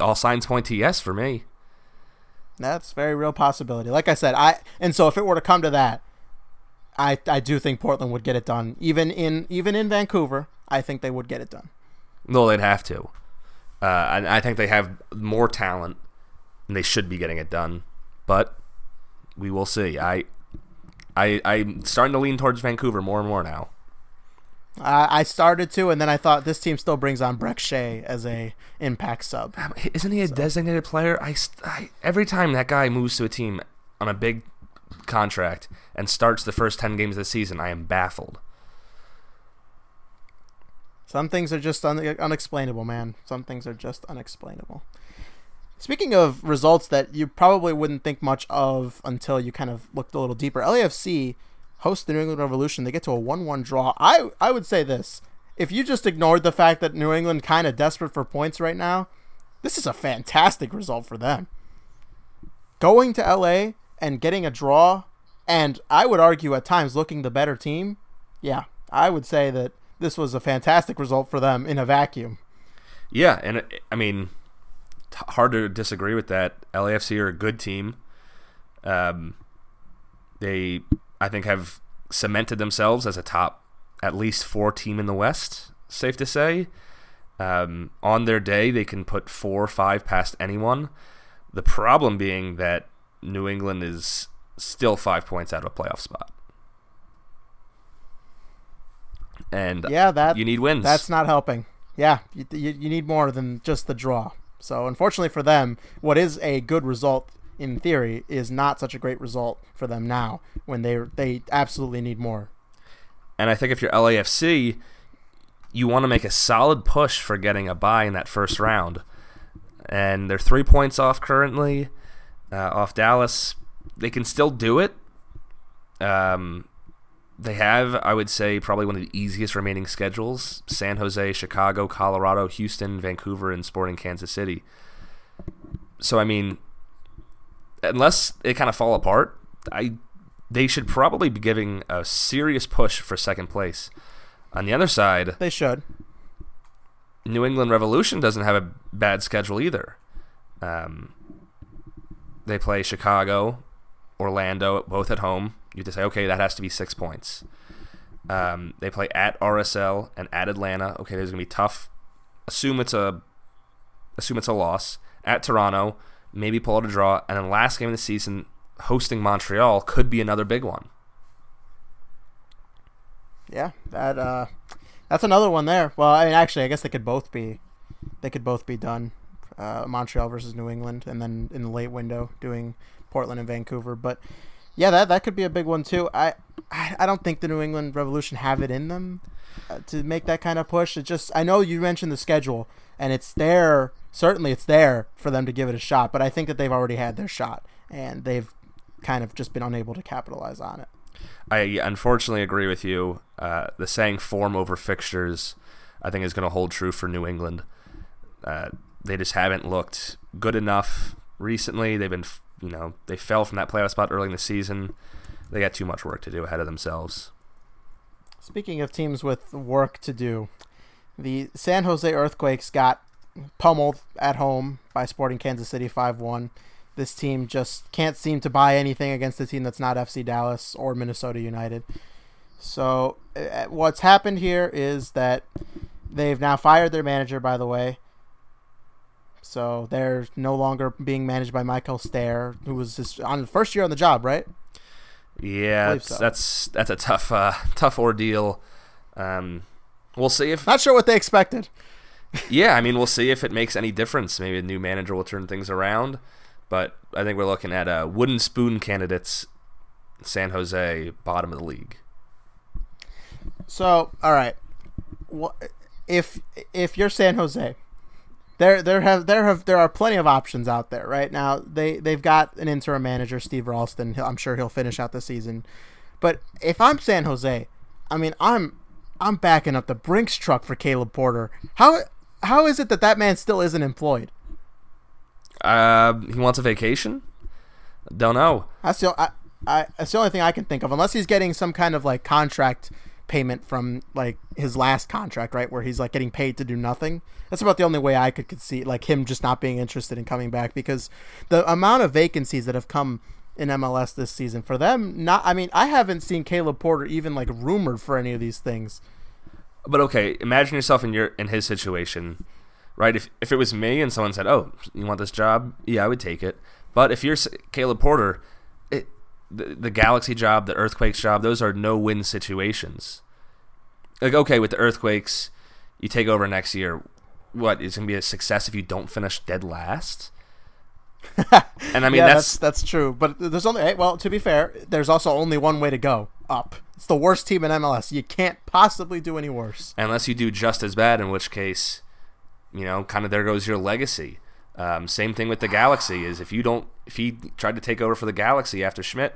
all signs point to yes for me. That's very real possibility. Like I said, I and so if it were to come to that, I I do think Portland would get it done. Even in even in Vancouver, I think they would get it done. No, they'd have to. Uh, and I think they have more talent, and they should be getting it done. But we will see. I I I'm starting to lean towards Vancouver more and more now. I started to, and then I thought this team still brings on Brek Shea as a impact sub. Isn't he a so. designated player? I, I, every time that guy moves to a team on a big contract and starts the first ten games of the season, I am baffled. Some things are just un- unexplainable, man. Some things are just unexplainable. Speaking of results that you probably wouldn't think much of until you kind of looked a little deeper, LAFC hosts the New England Revolution. They get to a 1 1 draw. I, I would say this if you just ignored the fact that New England kind of desperate for points right now, this is a fantastic result for them. Going to LA and getting a draw, and I would argue at times looking the better team, yeah, I would say that this was a fantastic result for them in a vacuum. Yeah, and I mean, hard to disagree with that. LAFC are a good team. Um, they I think have cemented themselves as a top at least four team in the West. Safe to say. Um, on their day, they can put four or five past anyone. The problem being that New England is still five points out of a playoff spot. And yeah, that you need wins. That's not helping. Yeah, you, you, you need more than just the draw. So unfortunately for them, what is a good result in theory is not such a great result for them now when they they absolutely need more. And I think if you're LAFC, you want to make a solid push for getting a buy in that first round. And they're three points off currently, uh, off Dallas. They can still do it. Um, they have, I would say, probably one of the easiest remaining schedules San Jose, Chicago, Colorado, Houston, Vancouver, and Sporting Kansas City. So, I mean, unless it kind of fall apart, I they should probably be giving a serious push for second place. On the other side, they should. New England Revolution doesn't have a bad schedule either. Um, they play Chicago, Orlando, both at home. You have to say, okay, that has to be six points. Um, they play at RSL and at Atlanta. Okay, there's gonna be tough. Assume it's a, assume it's a loss at Toronto. Maybe pull out a draw, and then last game of the season, hosting Montreal could be another big one. Yeah, that uh, that's another one there. Well, I mean, actually, I guess they could both be, they could both be done. Uh, Montreal versus New England, and then in the late window doing Portland and Vancouver. But yeah, that that could be a big one too. I I, don't think the New England Revolution have it in them uh, to make that kind of push. It just I know you mentioned the schedule, and it's there. Certainly, it's there for them to give it a shot. But I think that they've already had their shot, and they've kind of just been unable to capitalize on it. I unfortunately agree with you. Uh, the saying "form over fixtures," I think, is going to hold true for New England. Uh, they just haven't looked good enough recently. They've been you know, they fell from that playoff spot early in the season. They got too much work to do ahead of themselves. Speaking of teams with work to do, the San Jose Earthquakes got pummeled at home by Sporting Kansas City 5 1. This team just can't seem to buy anything against a team that's not FC Dallas or Minnesota United. So, uh, what's happened here is that they've now fired their manager, by the way. So they're no longer being managed by Mikael Stahre, who was his, on the first year on the job, right? Yeah, so. that's that's a tough uh, tough ordeal. Um, we'll see if not sure what they expected. yeah, I mean, we'll see if it makes any difference. Maybe a new manager will turn things around, but I think we're looking at a uh, wooden spoon candidates. San Jose, bottom of the league. So, all right, what if if you're San Jose, there there have there have there are plenty of options out there right now. They they've got an interim manager, Steve Ralston. I'm sure he'll finish out the season. But if I'm San Jose, I mean I'm I'm backing up the Brinks truck for Caleb Porter. How how is it that that man still isn't employed? Uh, he wants a vacation. Don't know. That's the I, I that's the only thing I can think of, unless he's getting some kind of like contract payment from like his last contract, right, where he's like getting paid to do nothing. That's about the only way I could see like him just not being interested in coming back because the amount of vacancies that have come in MLS this season for them not I mean, I haven't seen Caleb Porter even like rumored for any of these things. But okay, imagine yourself in your in his situation, right? If if it was me and someone said, "Oh, you want this job?" Yeah, I would take it. But if you're Caleb Porter, the, the Galaxy job, the Earthquakes job, those are no win situations. Like, okay, with the Earthquakes, you take over next year. What is going to be a success if you don't finish dead last? and I mean yeah, that's, that's, that's true, but there's only well to be fair, there's also only one way to go up. It's the worst team in MLS. You can't possibly do any worse unless you do just as bad. In which case, you know, kind of there goes your legacy. Um, same thing with the Galaxy is if you don't if he tried to take over for the Galaxy after Schmid,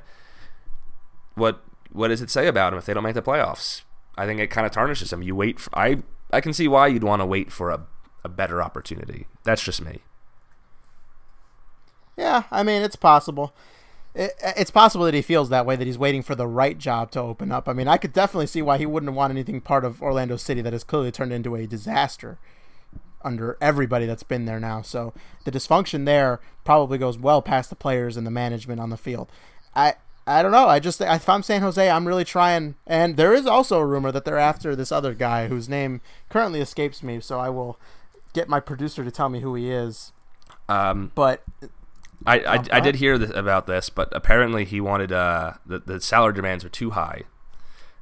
what what does it say about him if they don't make the playoffs? I think it kind of tarnishes him. You wait for I I can see why you'd want to wait for a, a better opportunity. That's just me. Yeah, I mean it's possible. It, it's possible that he feels that way that he's waiting for the right job to open up. I mean, I could definitely see why he wouldn't want anything part of Orlando City that has clearly turned into a disaster under everybody that's been there now. So the dysfunction there probably goes well past the players and the management on the field. I I don't know. I just if I'm San Jose, I'm really trying. And there is also a rumor that they're after this other guy whose name currently escapes me. So I will get my producer to tell me who he is. Um, But I, I, I did hear this, about this, but apparently he wanted uh, the the salary demands were too high,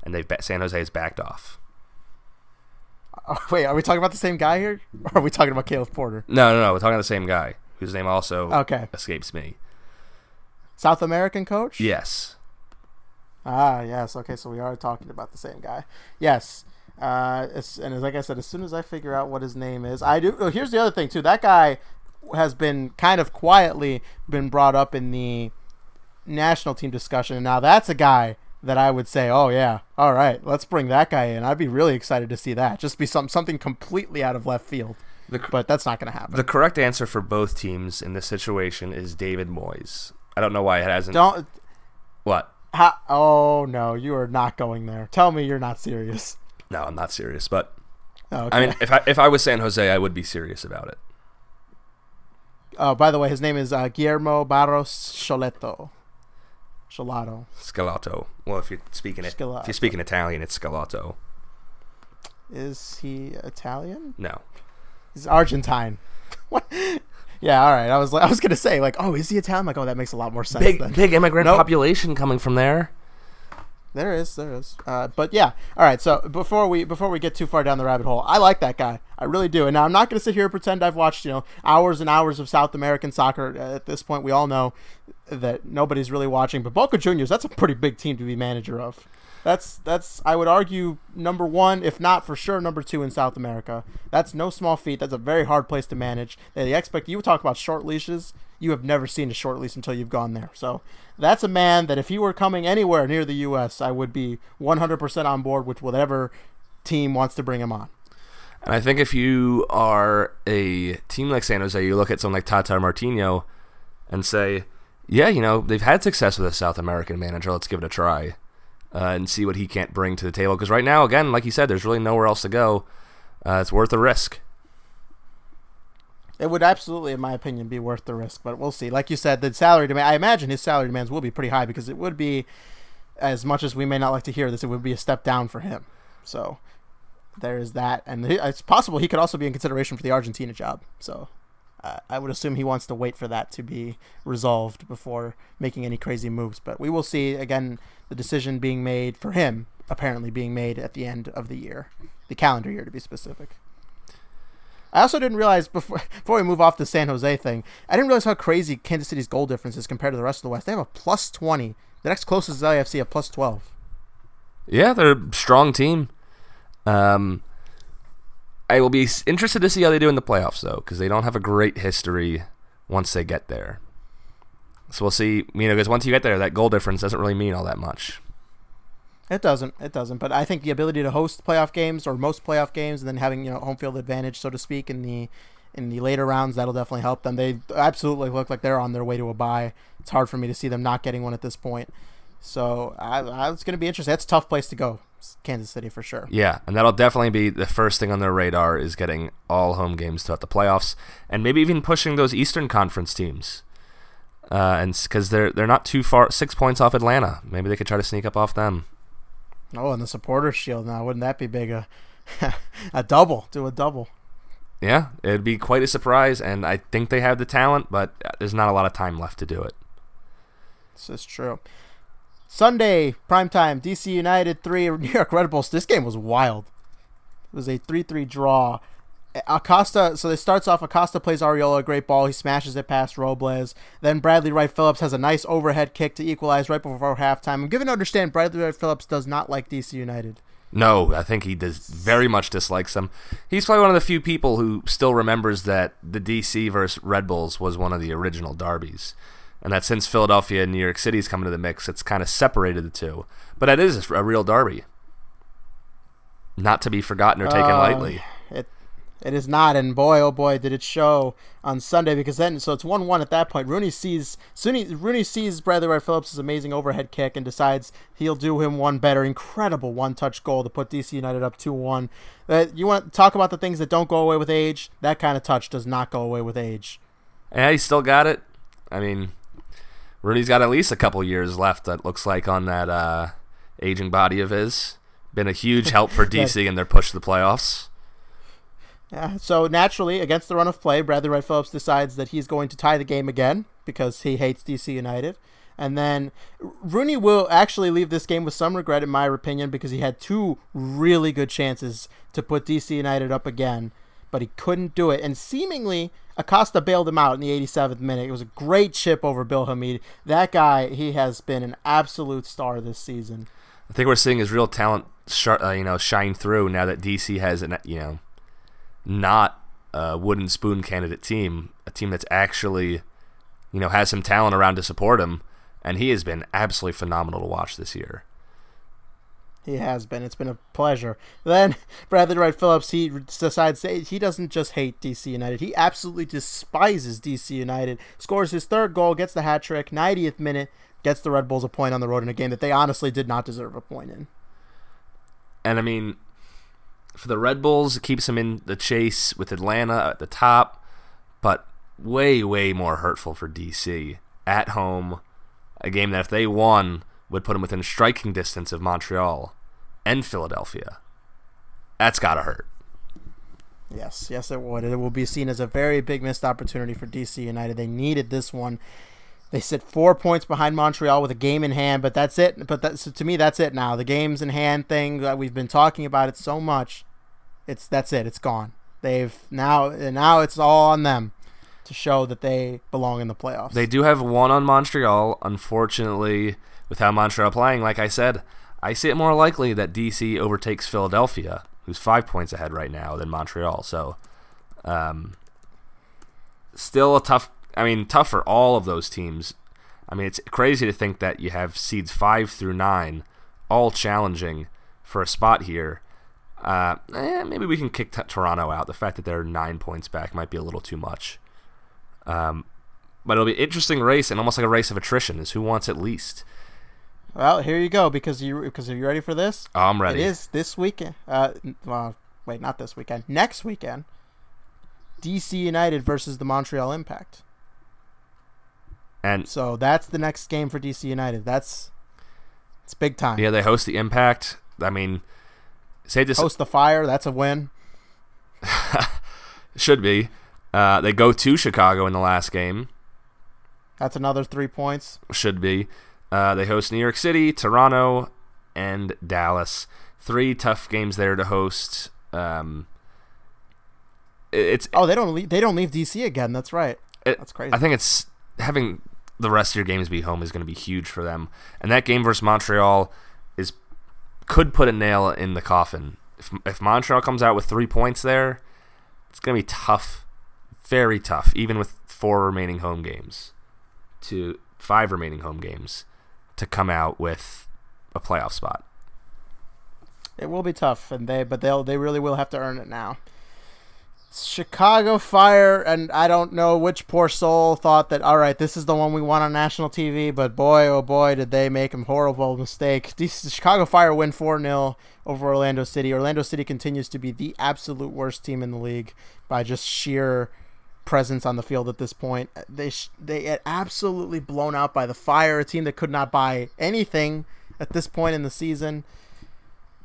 and they San Jose has backed off. Oh, wait, are we talking about the same guy here? Or are we talking about Caleb Porter? No, no, no. We're talking about the same guy whose name also Okay, escapes me. South American coach. Yes. Ah, yes. Okay, so we are talking about the same guy. Yes. Uh, and as, like I said, as soon as I figure out what his name is, I do. Oh, here's the other thing too. That guy has been kind of quietly been brought up in the national team discussion, and now that's a guy that I would say, oh yeah, all right, let's bring that guy in. I'd be really excited to see that. Just be some something completely out of left field, The, but that's not going to happen. the correct answer for both teams in this situation is David Moyes. I don't know why it hasn't. Don't. What? Ha, oh no, you are not going there. Tell me you're not serious. No, I'm not serious. But Okay. I mean, if I if I was San Jose, I would be serious about it. Oh, by the way, his name is uh, Guillermo Barros Schelotto. Cholato. Scalato. Well, if you're speaking it, if you're speaking Italian, it's Scalato. Is he Italian? No. He's Argentine. what? Yeah, all right. I was I was gonna say like, oh, is he Italian? Like, oh, that makes a lot more sense. Big then. big immigrant Nope. population coming from there. There is, there is. Uh, but yeah, all right. So before we before we get too far down the rabbit hole, I like that guy. I really do. And now I'm not going to sit here and pretend I've watched you know hours and hours of South American soccer. At this point, we all know that nobody's really watching. But Boca Juniors, that's a pretty big team to be manager of. That's that's I would argue number one, if not for sure number two in South America. That's no small feat. That's a very hard place to manage. They expect you talk about short leashes. You have never seen a short leash until you've gone there. So that's a man that if he were coming anywhere near the U.S., I would be 100% on board with whatever team wants to bring him on. And I think if you are a team like San Jose, you look at someone like Tata Martino and say, yeah, you know, they've had success with a South American manager. Let's give it a try uh, and see what he can't bring to the table. Because right now, again, like you said, there's really nowhere else to go. Uh, it's worth a risk. It would absolutely, in my opinion, be worth the risk, but we'll see. Like you said, the salary demand, I imagine his salary demands will be pretty high because it would be, as much as we may not like to hear this, it would be a step down for him. So there is that. And it's possible he could also be in consideration for the Argentina job. So uh, I would assume he wants to wait for that to be resolved before making any crazy moves. But we will see, again, the decision being made for him, apparently being made at the end of the year, the calendar year to be specific. I also didn't realize before before we move off the San Jose thing, I didn't realize how crazy Kansas City's goal difference is compared to the rest of the West. They have a plus twenty. The next closest is LAFC a plus twelve. Yeah, they're a strong team. Um, I will be interested to see how they do in the playoffs, though, because they don't have a great history once they get there. So we'll see. You know, because once you get there, that goal difference doesn't really mean all that much. It doesn't. It doesn't. But I think the ability to host playoff games or most playoff games, and then having you know home field advantage, so to speak, in the in the later rounds, that'll definitely help them. They absolutely look like they're on their way to a bye. It's hard for me to see them not getting one at this point. So I, I, it's going to be interesting. That's a tough place to go, Kansas City for sure. Yeah, and that'll definitely be the first thing on their radar is getting all home games throughout the playoffs, and maybe even pushing those Eastern Conference teams. Uh, and because they're they're not too far, six points off Atlanta. Maybe they could try to sneak up off them. Oh, and the supporter shield now. Wouldn't that be big? A a double. Do a double. Yeah, it'd be quite a surprise, and I think they have the talent, but there's not a lot of time left to do it. This is true. Sunday, primetime, DC United 3, New York Red Bulls. This game was wild. It was a 3 3 draw. Acosta, so it starts off. Acosta plays Arriola, a great ball. He smashes it past Robles. Then Bradley Wright Phillips has a nice overhead kick to equalize right before halftime. I'm given to understand Bradley Wright Phillips does not like DC United. No, I think he does very much dislikes them. He's probably one of the few people who still remembers that the DC versus Red Bulls was one of the original derbies, and that since Philadelphia and New York City's come into the mix, it's kind of separated the two. But that is a real derby, not to be forgotten or taken Uh, lightly. It it is not, and boy oh boy did it show on Sunday because then so it's one one at that point. Rooney sees Rooney, Rooney sees Bradley Wright Phillips' amazing overhead kick and decides he'll do him one better. Incredible one touch goal to put DC United up two one. Uh, you want to talk about the things that don't go away with age? That kind of touch does not go away with age. Yeah, he still got it. I mean, Rooney's got at least a couple years left. That looks like on that uh, aging body of his. Been a huge help for DC in their push to the playoffs. Yeah, so naturally, against the run of play, Bradley Wright Phillips decides that he's going to tie the game again because he hates DC United. And then Rooney will actually leave this game with some regret, in my opinion, because he had two really good chances to put DC United up again, but he couldn't do it. And seemingly, Acosta bailed him out in the 87th minute. It was a great chip over Bill Hamid. That guy, he has been an absolute star this season. I think we're seeing his real talent, uh, you know, shine through now that DC has an, you know, not a wooden spoon candidate team, a team that's actually, you know, has some talent around to support him, and he has been absolutely phenomenal to watch this year. He has been. It's been a pleasure. Then Bradley Wright Phillips, he decides he doesn't just hate DC United. He absolutely despises DC United. Scores his third goal, gets the hat trick, 90th minute, gets the Red Bulls a point on the road in a game that they honestly did not deserve a point in. And I mean, for the Red Bulls, it keeps them in the chase with Atlanta at the top, but way, way more hurtful for DC at home. A game that if they won would put them within striking distance of Montreal and Philadelphia. That's got to hurt. Yes, yes, it would. It will be seen as a very big missed opportunity for DC United. They needed this one. They sit four points behind Montreal with a game in hand, but that's it. But that's to me, that's it now. The games in hand thing that we've been talking about it so much, it's that's it. It's gone. They've now now it's all on them to show that they belong in the playoffs. They do have one on Montreal. Unfortunately, with how Montreal playing, like I said, I see it more likely that DC overtakes Philadelphia, who's five points ahead right now, than Montreal. So, um, still a tough I mean, tough for all of those teams. I mean, it's crazy to think that you have seeds five through nine all challenging for a spot here. Uh, eh, maybe we can kick t- Toronto out. The fact that they're nine points back might be a little too much. Um, but it'll be an interesting race and almost like a race of attrition. Is who wants at least. Well, here you go. Because you because are you ready for this? I'm ready. It is this weekend. Uh, well, wait, not this weekend. Next weekend. DC United versus the Montreal Impact. And so that's the next game for DC United. That's it's big time. Yeah, they host the Impact. I mean, say this host the Fire. That's a win. Should be. Uh, they go to Chicago in the last game. That's another three points. Should be. Uh, they host New York City, Toronto, and Dallas. Three tough games there to host. Um, it's oh they don't leave, they don't leave DC again. That's right. It, That's crazy. I think it's having the rest of your games be home is going to be huge for them. And that game versus Montreal is could put a nail in the coffin. If if Montreal comes out with 3 points there, it's going to be tough. Very tough even with four remaining home games to five remaining home games to come out with a playoff spot. It will be tough and they but they'll they really will have to earn it now. Chicago Fire, and I don't know which poor soul thought that, all right, this is the one we want on national TV, but boy, oh boy, did they make a horrible mistake. The Chicago Fire win 4 0 over Orlando City. Orlando City continues to be the absolute worst team in the league by just sheer presence on the field at this point. They, they get absolutely blown out by the Fire, a team that could not buy anything at this point in the season.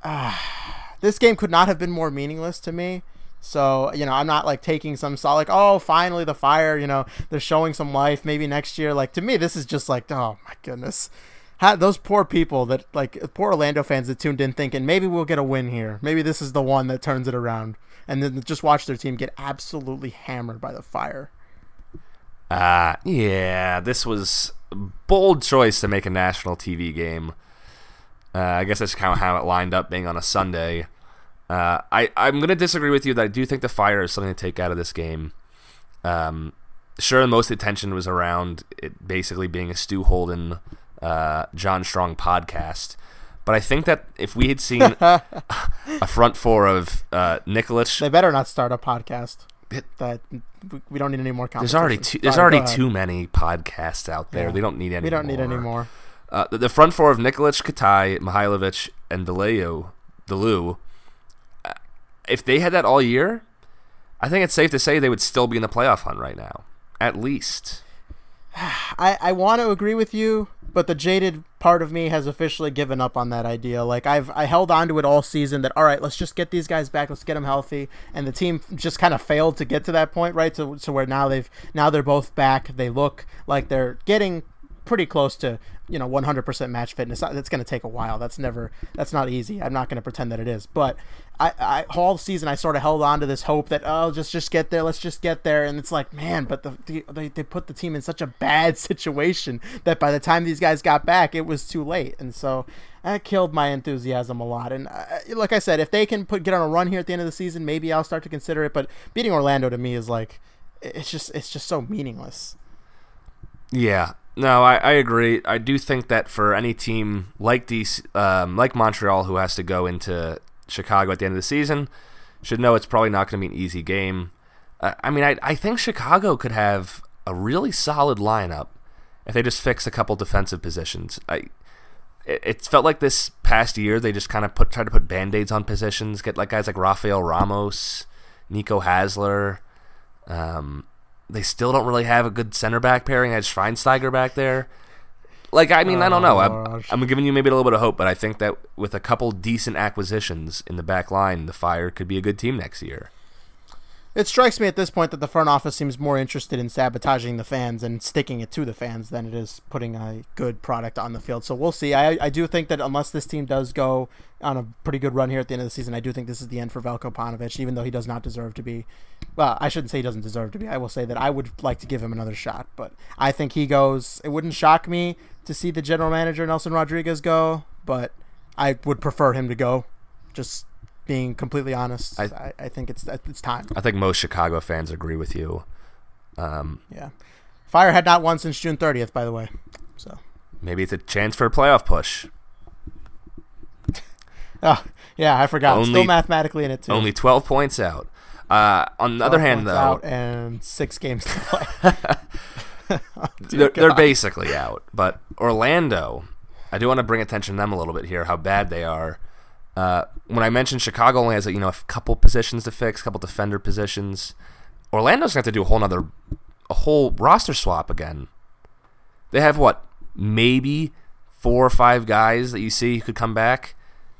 Ah, this game could not have been more meaningless to me. So, you know, I'm not like taking some solid, like, oh, finally the fire, you know, they're showing some life. Maybe next year. Like, to me, this is just like, oh my goodness. How, those poor people that, like, poor Orlando fans that tuned in thinking, maybe we'll get a win here. Maybe this is the one that turns it around. And then just watch their team get absolutely hammered by the fire. Uh, yeah, this was bold choice to make a national TV game. Uh, I guess that's kind of how it lined up being on a Sunday. Uh, I I'm gonna disagree with you that I do think the fire is something to take out of this game. Um, sure, most attention was around it basically being a Stu Holden, uh, John Strong podcast. But I think that if we had seen a front four of uh, Nikolic, they better not start a podcast. that we don't need any more. There's already too, there's already too many podcasts out there. Yeah. They don't need any. We don't more. need any more. Uh, the, the, front four of Nikolic, Katai, Mihailovic, and de Leeuw, Delu if they had that all year, I think it's safe to say they would still be in the playoff hunt right now, at least. I, I want to agree with you, but the jaded part of me has officially given up on that idea. Like I've I held on to it all season that all right, let's just get these guys back, let's get them healthy, and the team just kind of failed to get to that point, right? To, to where now they've now they're both back. They look like they're getting pretty close to you know 100% match fitness. That's going to take a while. That's never that's not easy. I'm not going to pretend that it is. But I, I all season I sort of held on to this hope that oh just just get there. Let's just get there. And it's like man, but the, the they they put the team in such a bad situation that by the time these guys got back, it was too late. And so that killed my enthusiasm a lot. And uh, like I said, if they can put get on a run here at the end of the season, maybe I'll start to consider it. But beating Orlando to me is like it's just it's just so meaningless. Yeah, no, I, I agree. I do think that for any team like DC, um, like Montreal, who has to go into Chicago at the end of the season, should know it's probably not going to be an easy game. Uh, I mean, I, I think Chicago could have a really solid lineup if they just fix a couple defensive positions. I it, it felt like this past year they just kind of put tried to put band aids on positions, get like guys like Rafael Ramos, Nico Hasler. Um, they still don't really have a good center back pairing. I just Schweinsteiger back there. Like, I mean, oh, I don't know. I'm, I'm, giving you maybe a little bit of hope, but I think that with a couple decent acquisitions in the back line, the Fire could be a good team next year. It strikes me at this point that the front office seems more interested in sabotaging the fans and sticking it to the fans than it is putting a good product on the field. So we'll see. I, I do think that unless this team does go on a pretty good run here at the end of the season, I do think this is the end for Veljko Paunovic, even though he does not deserve to be. Well, I shouldn't say he doesn't deserve to be. I will say that I would like to give him another shot, but I think he goes. It wouldn't shock me to see the general manager Nelson Rodriguez go, but I would prefer him to go. Just being completely honest, I, I, I, think it's it's time. I think most Chicago fans agree with you. Um, yeah, Fire had not won since June 30th, by the way. So maybe it's a chance for a playoff push. oh yeah, I forgot. Only, Still mathematically in it too. Only 12 points out. Uh, on the other hand, though, and six games to play. they're, they're basically out. But Orlando, I do want to bring attention to them a little bit here. How bad they are. Uh, when I mentioned Chicago only has you know a couple positions to fix, a couple defender positions, Orlando's gonna have to do a whole another, a whole roster swap again. They have what maybe four or five guys that you see who could come back.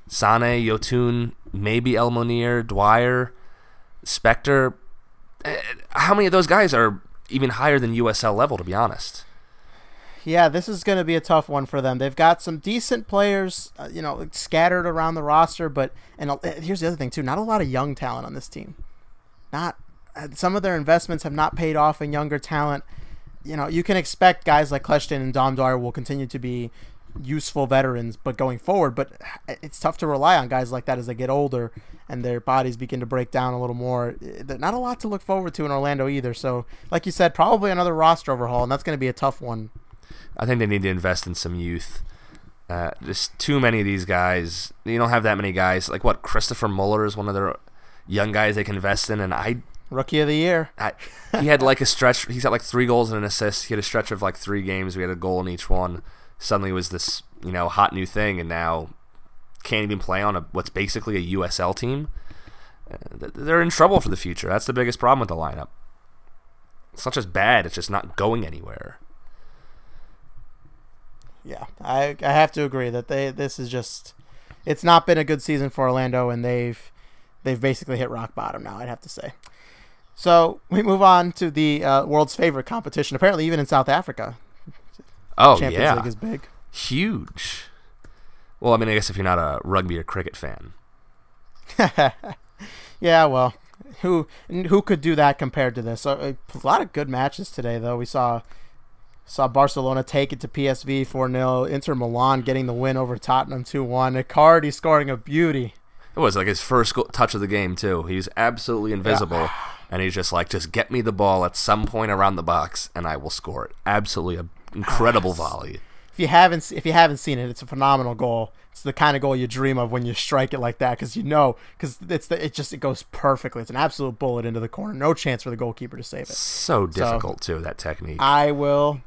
Sane, Yotun, maybe El Munir, Dwyer, Spector. Eh, how many of those guys are even higher than USL level? To be honest yeah, this is going to be a tough one for them. They've got some decent players, uh, you know, scattered around the roster, but and uh, here's the other thing too: not a lot of young talent on this team. Not uh, some of their investments have not paid off in younger talent. You know, you can expect guys like Kljestan and Dom Dwyer will continue to be useful veterans, but going forward, but it's tough to rely on guys like that as they get older and their bodies begin to break down a little more. Not a lot to look forward to in Orlando either. So, like you said, probably another roster overhaul, and that's going to be a tough one I think they need to invest in some youth. Uh, just too many of these guys. You don't have that many guys. Like what? Christopher Mueller is one of their young guys they can invest in, and I rookie of the year. I, he had like a stretch. He's got like three goals and an assist. He had a stretch of like three games. We had a goal in each one. Suddenly was this you know hot new thing, and now can't even play on a what's basically a USL team. Uh, they're in trouble for the future. That's the biggest problem with the lineup. It's not just bad; it's just not going anywhere yeah, I I have to agree that they this is just it's not been a good season for Orlando, and they've they've basically hit rock bottom now. I'd have to say. So we move on to the uh, world's favorite competition. Apparently, even in South Africa. Oh Champions yeah, League is big, huge. Well, I mean, I guess if you're not a rugby or cricket fan. yeah, well, who who could do that compared to this? A, a lot of good matches today, though. We saw Saw Barcelona take it to PSV 4 0. Inter Milan getting the win over Tottenham 2 1. Icardi scoring a beauty. It was like his first touch of the game, too. He's absolutely invisible. Yeah. And he's just like, just get me the ball at some point around the box, and I will score it. Absolutely an incredible volley. If you haven't, if you haven't seen it, it's a phenomenal goal. It's the kind of goal you dream of when you strike it like that, because you know, because it's the, it just it goes perfectly. It's an absolute bullet into the corner. No chance for the goalkeeper to save it. So difficult so, too that technique. I will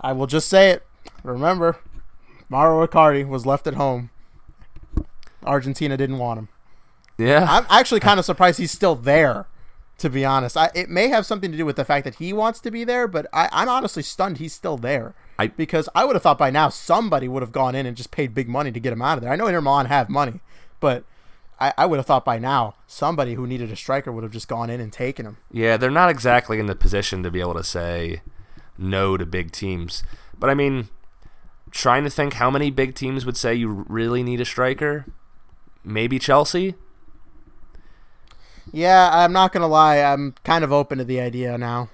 I will just say it. Remember, Mauro Icardi was left at home. Argentina didn't want him. Yeah. I'm actually kind of surprised he's still there. To be honest, I, it may have something to do with the fact that he wants to be there, but I, I'm honestly stunned he's still there. I- because I would have thought by now somebody would have gone in and just paid big money to get him out of there. I know Inter Milan have money, but I, I would have thought by now somebody who needed a striker would have just gone in and taken him. Yeah, they're not exactly in the position to be able to say no to big teams. But I mean, trying to think how many big teams would say you really need a striker? Maybe Chelsea? Yeah, I'm not gonna lie, I'm kind of open to the idea now.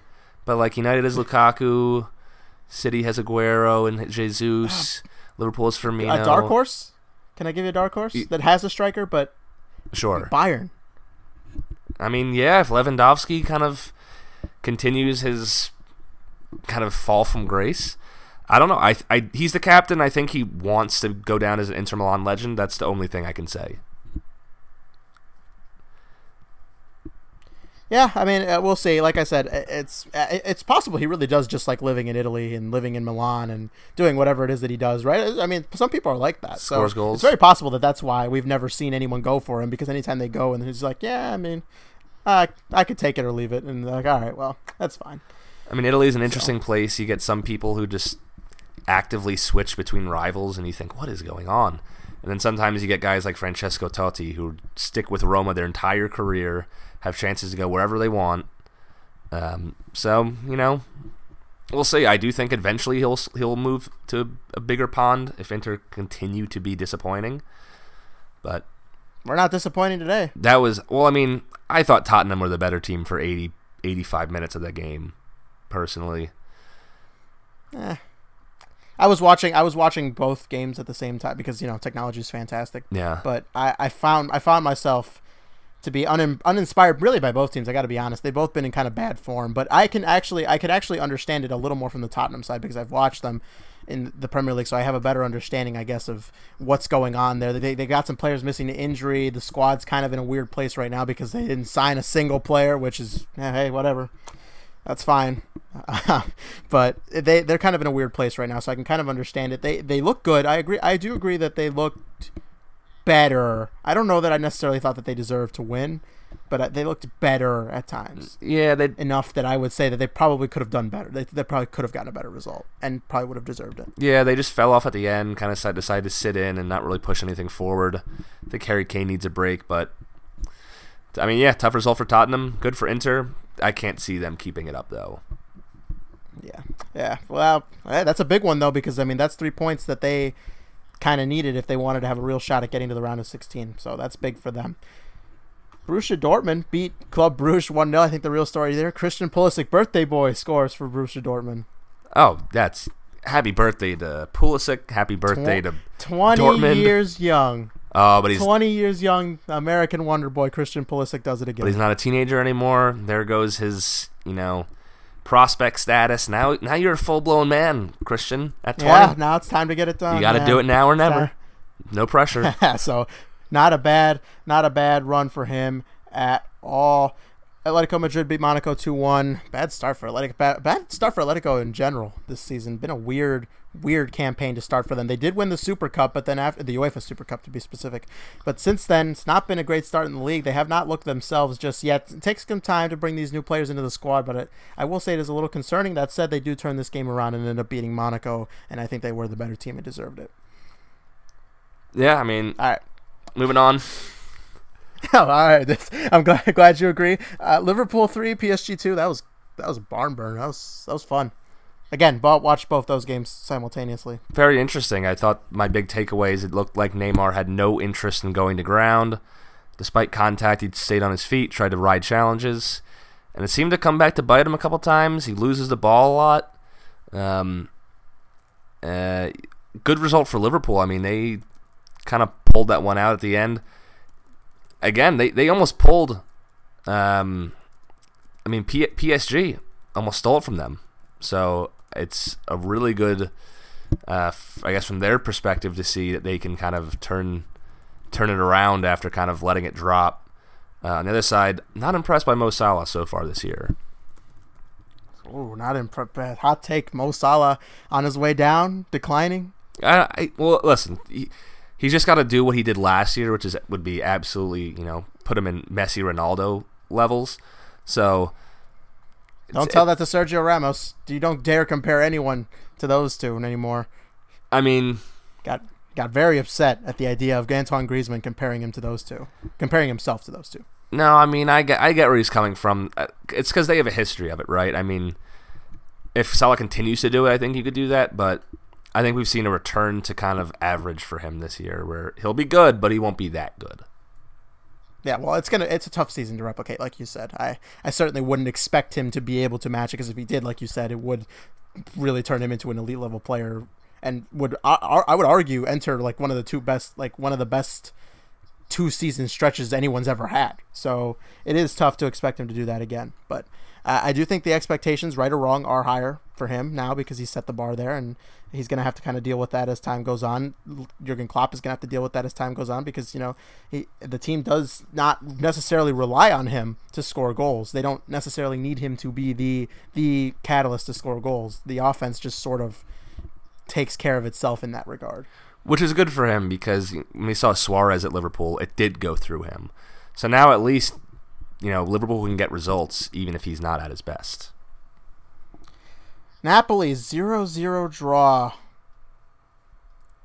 But like United has Lukaku, City has Aguero and Jesus, oh. Liverpool has Firmino. A dark horse? Can I give you a dark horse that has a striker, but Sure. Bayern? I mean, yeah, if Lewandowski kind of continues his kind of fall from grace, I don't know. I, I he's the captain. I think he wants to go down as an Inter Milan legend. That's the only thing I can say. Yeah, I mean, uh, we'll see. Like I said, it's uh, it's possible he really does just like living in Italy and living in Milan and doing whatever it is that he does, right? I mean, some people are like that. Scores so goals. It's very possible that that's why we've never seen anyone go for him because anytime they go and he's like, yeah, I mean, uh, I could take it or leave it, and they're like, all right, well, that's fine. I mean, Italy is an interesting place. You get some people who just actively switch between rivals, and you think, what is going on? And then sometimes you get guys like Francesco Totti who stick with Roma their entire career, have chances to go wherever they want. Um, so you know, we'll see. I do think eventually he'll he'll move to a bigger pond if Inter continue to be disappointing. But We're not disappointing today. that was well. I mean, I thought Tottenham were the better team for 80, 85 minutes of that game, personally. Eh. I was watching. I was watching both games at the same time because you know technology is fantastic. Yeah. but I, I found I found myself to be un, uninspired really by both teams. I got to be honest; they've both been in kind of bad form. But I can actually I could actually understand it a little more from the Tottenham side because I've watched them in the Premier League, so I have a better understanding, I guess, of what's going on there. They they got some players missing to injury. The squad's kind of in a weird place right now because they didn't sign a single player, which is eh, hey whatever. That's fine, but they they're kind of in a weird place right now, so I can kind of understand it. They they look good. I agree. I do agree that they looked better. I don't know that I necessarily thought that they deserved to win, but uh, they looked better at times. Yeah, they Enough that I would say that they probably could have done better. They, they probably could have gotten a better result and probably would have deserved it. Yeah, they just fell off at the end. Kind of decided, decided to sit in and not really push anything forward. I think Harry Kane needs a break, but I mean, yeah, tough result for Tottenham. Good for Inter. I can't see them keeping it up though. Yeah, yeah. Well, that's a big one though because I mean that's three points that they kind of needed if they wanted to have a real shot at getting to the round of 16. So that's big for them. Borussia Dortmund beat Club Brugge 1-0. I think the real story there. Christian Pulisic, birthday boy, scores for Borussia Dortmund. Oh, that's happy birthday to Pulisic. Happy birthday to 20 Dortmund. years young. Oh, but he's 20 years young American wonder boy Christian Pulisic does it again. but he's not a teenager anymore. There goes his you know prospect status. Now now you're a full blown man, Christian. At twenty, yeah, now it's time to get it done. you got to do it now or never. No pressure. so not a bad not a bad run for him at all. Atletico Madrid beat Monaco 2-1. Bad start for Atletico. Bad, bad start for Atletico in general this season. Been a weird weird campaign to start for them. They did win the Super Cup, but then after the UEFA Super Cup to be specific. But since then, it's not been a great start in the league. They have not looked themselves just yet. It takes some time to bring these new players into the squad, but it, I will say it is a little concerning. That said, they do turn this game around and end up beating Monaco, and I think they were the better team and deserved it. yeah, I mean, All right. moving on. Oh, all right. This, I'm glad glad you agree. Uh, Liverpool three, PSG two. That was that was a barn burn. That was that was fun. Again, but watched both those games simultaneously. very interesting. I thought my big takeaways it looked like Neymar had no interest in going to ground. Despite contact, he stayed on his feet, tried to ride challenges, and it seemed to come back to bite him a couple times. He loses the ball a lot. Um, uh, good result for Liverpool. I mean, they kind of pulled that one out at the end. Again, they, they almost pulled. Um, I mean, P- PSG almost stole it from them. So it's a really good uh, f- I guess from their perspective to see that they can kind of turn turn it around after kind of letting it drop. Uh, on the other side, not impressed by Mo Salah so far this year. Oh, not impressed. Hot take: Mo Salah on his way down, declining. I, I well, listen, he, he's just got to do what he did last year, which is would be absolutely you know put him in Messi Ronaldo levels. So don't tell that to Sergio Ramos. You don't dare compare anyone to those two anymore. I mean, got got very upset at the idea of Antoine Griezmann comparing him to those two, comparing himself to those two. No, I mean, I get I get where he's coming from. Uh, it's because they have a history of it, right? I mean, if Salah continues to do it, I think he could do that. But I think we've seen a return to kind of average for him this year, where he'll be good, but he won't be that good. Yeah, well, it's gonna it's a tough season to replicate, like you said. I I certainly wouldn't expect him to be able to match it because if he did, like you said, it would really turn him into an elite level player and would I, I would argue enter like one of the two best like one of the best two season stretches anyone's ever had. So it is tough to expect him to do that again. But uh, I do think the expectations, right or wrong, are higher for him now because he set the bar there, and he's going to have to kind of deal with that as time goes on. Jurgen Klopp is going to have to deal with that as time goes on because you know he, the team does not necessarily rely on him to score goals. They don't necessarily need him to be the the catalyst to score goals. The offense just sort of takes care of itself in that regard which is good for him because when we saw Suarez at Liverpool, it did go through him. So now at least, you know, Liverpool can get results even if he's not at his best. Napoli 0 0 draw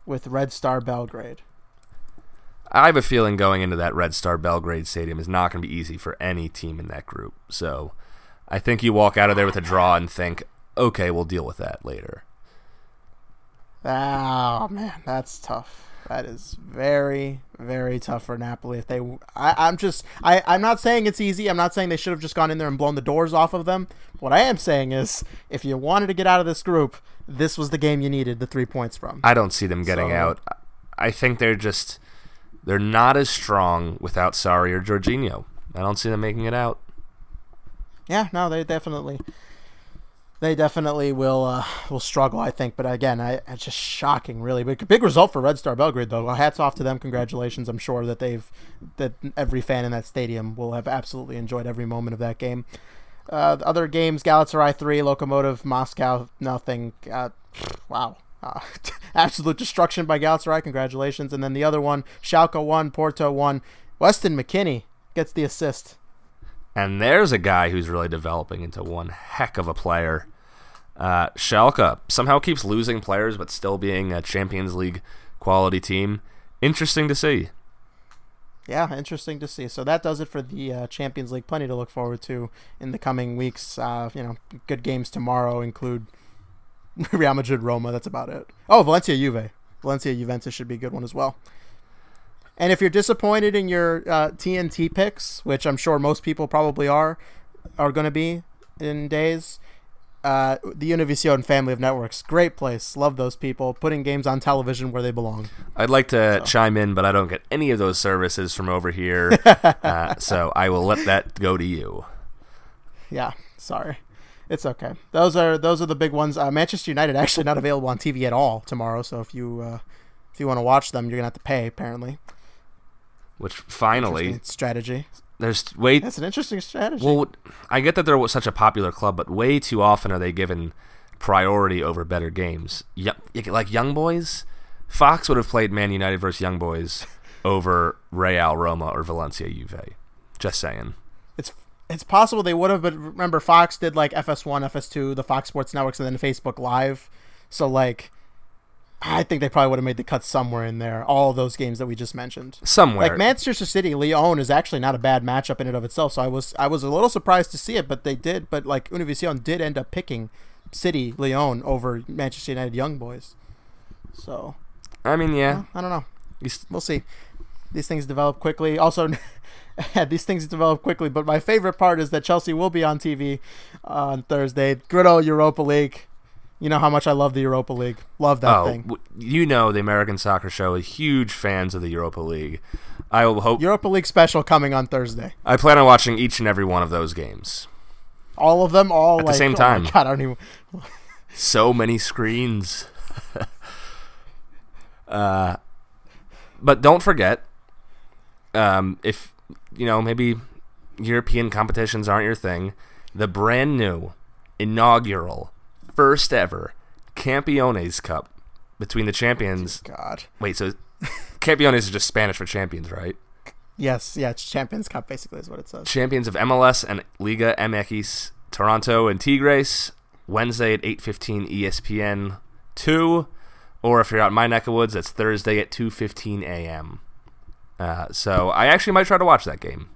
with Red Star Belgrade. I have a feeling going into that Red Star Belgrade Stadium is not going to be easy for any team in that group. So I think you walk out of there with a draw and think, okay, we'll deal with that later. Oh man, that's tough. That is very, very tough for Napoli. If they, I, am just, I, I'm not saying it's easy. I'm not saying they should have just gone in there and blown the doors off of them. What I am saying is, if you wanted to get out of this group, this was the game you needed the three points from. I don't see them getting so, out. I think they're just, they're not as strong without Sarri or Jorginho. I don't see them making it out. Yeah, no, they definitely they definitely will uh, will struggle, I think. But again, I, it's just shocking, really. Big, big result for Red Star Belgrade, though. Hats off to them. Congratulations. I'm sure that they've that every fan in that stadium will have absolutely enjoyed every moment of that game. Uh, other games: Galatasaray three, Lokomotiv Moscow nothing. Uh, wow. Uh, absolute destruction by Galatasaray. Congratulations. And then the other one, Schalke one, Porto one. Weston McKennie gets the assist. And there's a guy who's really developing into one heck of a player. Uh, Schalke somehow keeps losing players, but still being a Champions League quality team. Interesting to see. Yeah, interesting to see. So that does it for the uh, Champions League. Plenty to look forward to in the coming weeks. Uh, you know, good games tomorrow include Real Madrid, Roma. That's about it. Oh, Valencia, Juve. Valencia, Juventus should be a good one as well. And if you're disappointed in your uh, TNT picks, which I'm sure most people probably are, are going to be in days, uh, the Univision family of networks, great place. Love those people putting games on television where they belong. I'd like to so. chime in, but I don't get any of those services from over here, uh, so I will let that go to you. Yeah, sorry, it's okay. Those are those are the big ones. Uh, Manchester United actually not available on TV at all tomorrow, so if you uh, if you want to watch them, you're gonna have to pay apparently which finally strategy. There's way that's an interesting strategy. Well, I get that they're such a popular club, but way too often are they given priority over better games. like Young Boys, Fox would have played Man United versus Young Boys over Real Roma or Valencia Juve. Just saying. It's it's possible they would have, but remember Fox did like FS1, FS2, the Fox Sports networks, and then Facebook Live. So like I think they probably would have made the cut somewhere in there. All those games that we just mentioned, somewhere. Like Manchester City, Lyon is actually not a bad matchup in and of itself. So I was I was a little surprised to see it, but they did. But like Univision did end up picking City, Lyon over Manchester United Young Boys. So, I mean, yeah, I don't know. We'll see. These things develop quickly. Also, these things develop quickly. But my favorite part is that Chelsea will be on TV on Thursday. Good old Europa League. You know how much I love the Europa League. Love that oh, thing. You know the American Soccer Show is huge fans of the Europa League. I will hope Europa League special coming on Thursday. I plan on watching each and every one of those games. All of them, all at like, the same time. Oh God, I don't even. so many screens. uh, but don't forget, um, if you know maybe European competitions aren't your thing, the brand new inaugural first ever Campeones Cup between the champions. God. Wait, so Campeones is just Spanish for champions, right? Yes, yeah, it's Champions Cup basically is what it says. Champions of MLS and Liga MX, Toronto and Tigres, Wednesday at 8:15 ESPN 2, or if you're out in my neck of woods, it's Thursday at 2:15 a.m. Uh, so I actually might try to watch that game.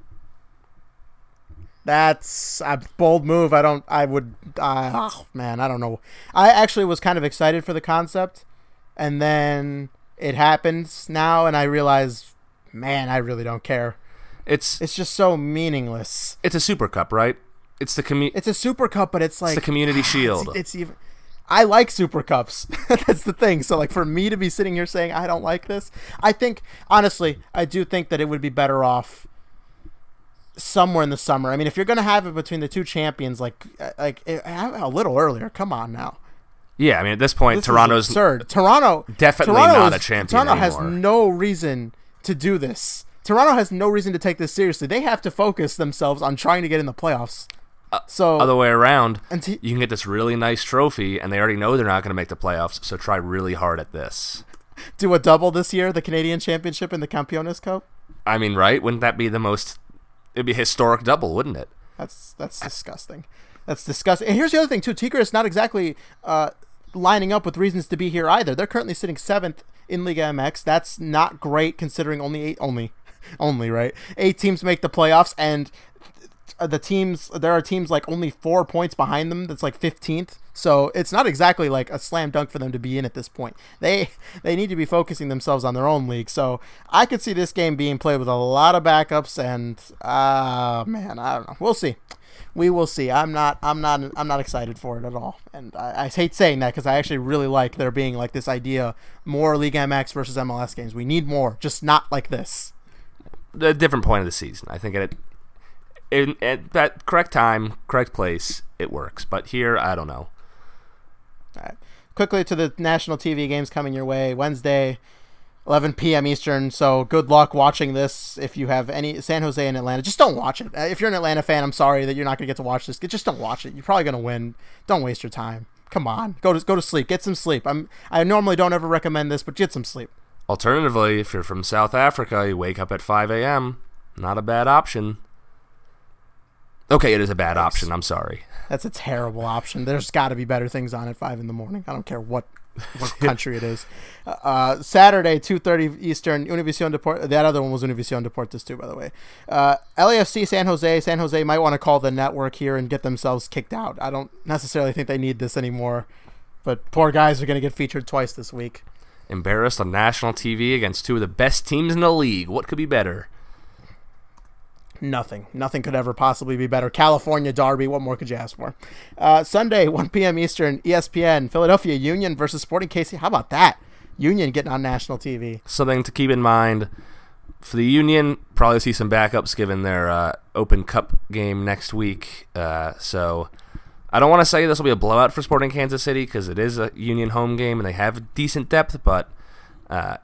That's a bold move. I don't. I would. Uh, oh man, I don't know. I actually was kind of excited for the concept, and then it happens now, and I realize, man, I really don't care. It's It's just so meaningless. it's a Super Cup, right? It's the commu- It's a Super Cup, but it's like the Community Shield. It's, it's even. I like Super Cups. That's the thing. So, like, for me to be sitting here saying I don't like this, I think honestly, I do think that it would be better off somewhere in the summer. I mean, if you're gonna have it between the two champions, like, uh, like eh, a little earlier. Come on now. yeah, I mean at this point, This Toronto's absurd. Toronto definitely Toronto not is- a champion Toronto has no reason to do this. Toronto has no reason to take this seriously. They have to focus themselves on trying to get in the playoffs. so other way around. t- you can get this really nice trophy, and they already know they're not going to make the playoffs. So try really hard at this. do a double this year, the Canadian Championship and the Campeones Cup. I mean, right? Wouldn't that be the most? It'd be a historic double, wouldn't it? That's that's disgusting. That's disgusting. And here's the other thing too. Tigres not exactly uh, lining up with reasons to be here either. They're currently sitting seventh in Liga MX. That's not great considering only eight only only right eight teams make the playoffs and the teams there are teams like only four points behind them that's like 15th so it's not exactly like a slam dunk for them to be in at this point. They they need to be focusing themselves on their own league. So i could see this game being played with a lot of backups and uh man i don't know. We'll see. We will see. I'm not i'm not i'm not excited for it at all. And i, I hate saying that because i actually really like there being like this idea more league mx versus mls games. We need more just not like this. A different point of the season. I think at in, at that correct time, correct place, it works. But here, I don't know. All right. Quickly to the national TV games coming your way Wednesday, 11 p.m. Eastern. So good luck watching this. If you have any San Jose and Atlanta, just don't watch it. If you're an Atlanta fan, I'm sorry that you're not gonna get to watch this. Just don't watch it. You're probably gonna win. Don't waste your time. Come on, go to go to sleep. Get some sleep. I'm. I normally don't ever recommend this, but get some sleep. Alternatively, if you're from South Africa, you wake up at 5 a.m. Not a bad option. Okay, it is a bad option. I'm sorry. That's a terrible option. There's got to be better things on at five in the morning. I don't care what what country it is. Uh, Saturday, two thirty Eastern, Univision Deport. That other one was Univision Deportes too, by the way. Uh, LAFC San Jose. San Jose might want to call the network here and get themselves kicked out. I don't necessarily think they need this anymore, but poor guys are going to get featured twice this week. Embarrassed on national TV against two of the best teams in the league. What could be better? Nothing. Nothing could ever possibly be better. California Derby. What more could you ask for? Uh, Sunday, 1 p.m. Eastern, ESPN, Philadelphia Union versus Sporting KC. How about that? Union getting on national TV. Something to keep in mind for the Union. Probably see some backups given their uh, Open Cup game next week. Uh, so I don't want to say this will be a blowout for Sporting Kansas City because it is a Union home game and they have decent depth, but uh,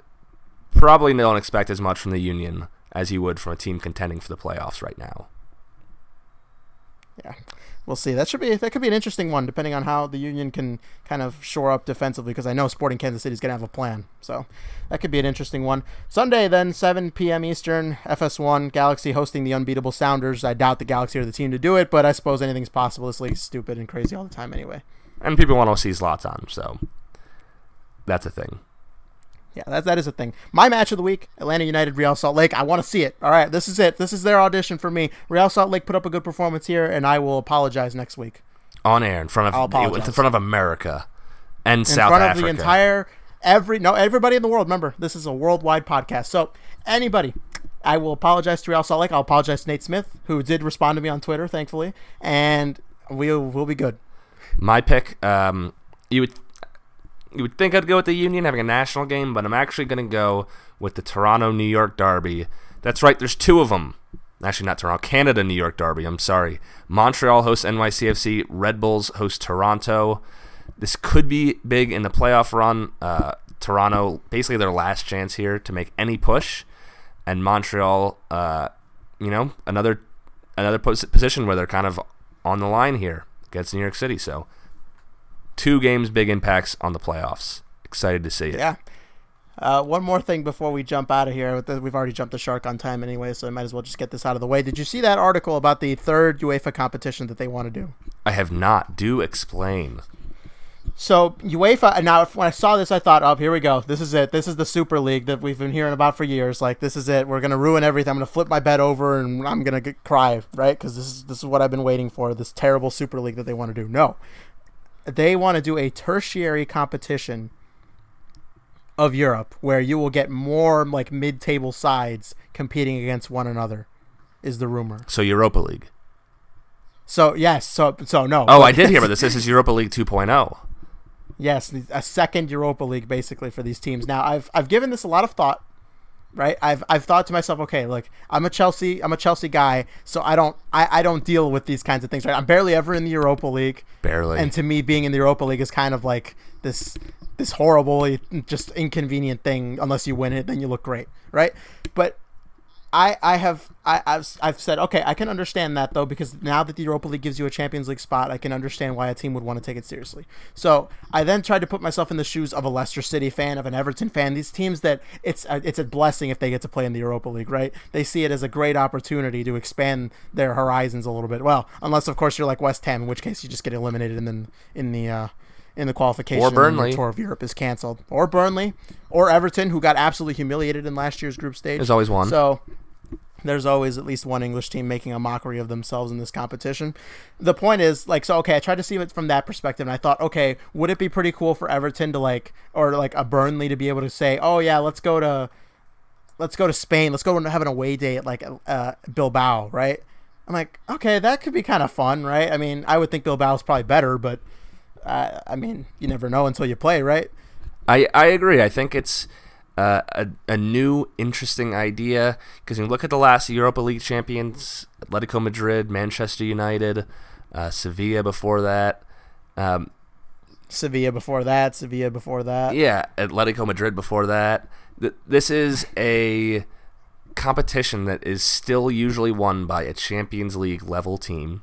probably they don't expect as much from the Union as you would from a team contending for the playoffs right now. Yeah, we'll see. That should be that could be an interesting one, depending on how the Union can kind of shore up defensively. Because I know Sporting Kansas City is going to have a plan, so that could be an interesting one. Sunday, then 7 p.m. Eastern, FS1 Galaxy hosting the unbeatable Sounders. I doubt the Galaxy are the team to do it, but I suppose anything's possible. This league's stupid and crazy all the time, anyway. And people want to see Zlatan, so that's a thing. Yeah, that, that is a thing. My match of the week, Atlanta United, Real Salt Lake. I want to see it. All right, this is it. This is their audition for me. Real Salt Lake put up a good performance here, and I will apologize next week. On air in front of in front of America and in South front Africa. of the entire every no everybody in the world. Remember, this is a worldwide podcast. So anybody, I will apologize to Real Salt Lake. I'll apologize to Nate Smith, who did respond to me on Twitter, thankfully, and we'll we'll be good. My pick, um, you would you would think I'd go with the Union having a national game, but I'm actually going to go with the Toronto New York Derby. That's right, there's two of them. Actually, not Toronto, Canada New York Derby. I'm sorry. Montreal hosts NYCFC. Red Bulls host Toronto. This could be big in the playoff run. Uh, Toronto, basically their last chance here to make any push, and Montreal, uh, you know, another another pos- position where they're kind of on the line here against New York City. So two games, big impacts on the playoffs. Excited to see it. Yeah. Uh, one more thing before we jump out of here. We've already jumped the shark on time anyway, so I might as well just get this out of the way. Did you see that article about the third UEFA competition that they want to do? I have not. Do explain. So UEFA. Now, when I saw this, I thought, "Oh, here we go. This is it. This is the Super League that we've been hearing about for years. Like, this is it. We're gonna ruin everything. I'm gonna flip my bed over and I'm gonna get, cry, right? Because this is this is what I've been waiting for. This terrible Super League that they want to do. No, they want to do a tertiary competition of Europe where you will get more like mid-table sides competing against one another. Is the rumor? So Europa League. So yes. So so no. Oh, I did hear about this. This is Europa League 2.0. Yes, a second Europa League basically for these teams. Now, I've I've given this a lot of thought, right? I've I've thought to myself, okay, look, I'm a Chelsea I'm a Chelsea guy, so I don't I, I don't deal with these kinds of things, right? I'm barely ever in the Europa League. Barely. And to me being in the Europa League is kind of like this this horrible just inconvenient thing unless you win it then you look great, right? But I, I have I, I've, I've said okay I can understand that though because now that the Europa League gives you a Champions League spot I can understand why a team would want to take it seriously. So I then tried to put myself in the shoes of a Leicester City fan of an Everton fan. These teams that it's a, it's a blessing if they get to play in the Europa League, right? They see it as a great opportunity to expand their horizons a little bit. Well, unless of course you're like West Ham, in which case you just get eliminated and then in the uh, in the qualification. Or Burnley. The tour of Europe is canceled. Or Burnley. Or Everton, who got absolutely humiliated in last year's group stage. There's always one. So there's always at least one English team making a mockery of themselves in this competition. The point is, like, so okay, I tried to see it from that perspective, and I thought, okay, would it be pretty cool for Everton to like, or like a Burnley to be able to say, oh yeah, let's go to, let's go to Spain, let's go and have an away day at like uh, Bilbao, right? I'm like, okay, that could be kind of fun, right? I mean, I would think Bilbao's probably better, but uh, I mean, you never know until you play, right? I I agree. I think it's uh, a, a new interesting idea because you look at the last Europa League champions Atletico Madrid, Manchester United, uh, Sevilla before that. Um, Sevilla before that, Sevilla before that. Yeah, Atletico Madrid before that. This is a competition that is still usually won by a Champions League level team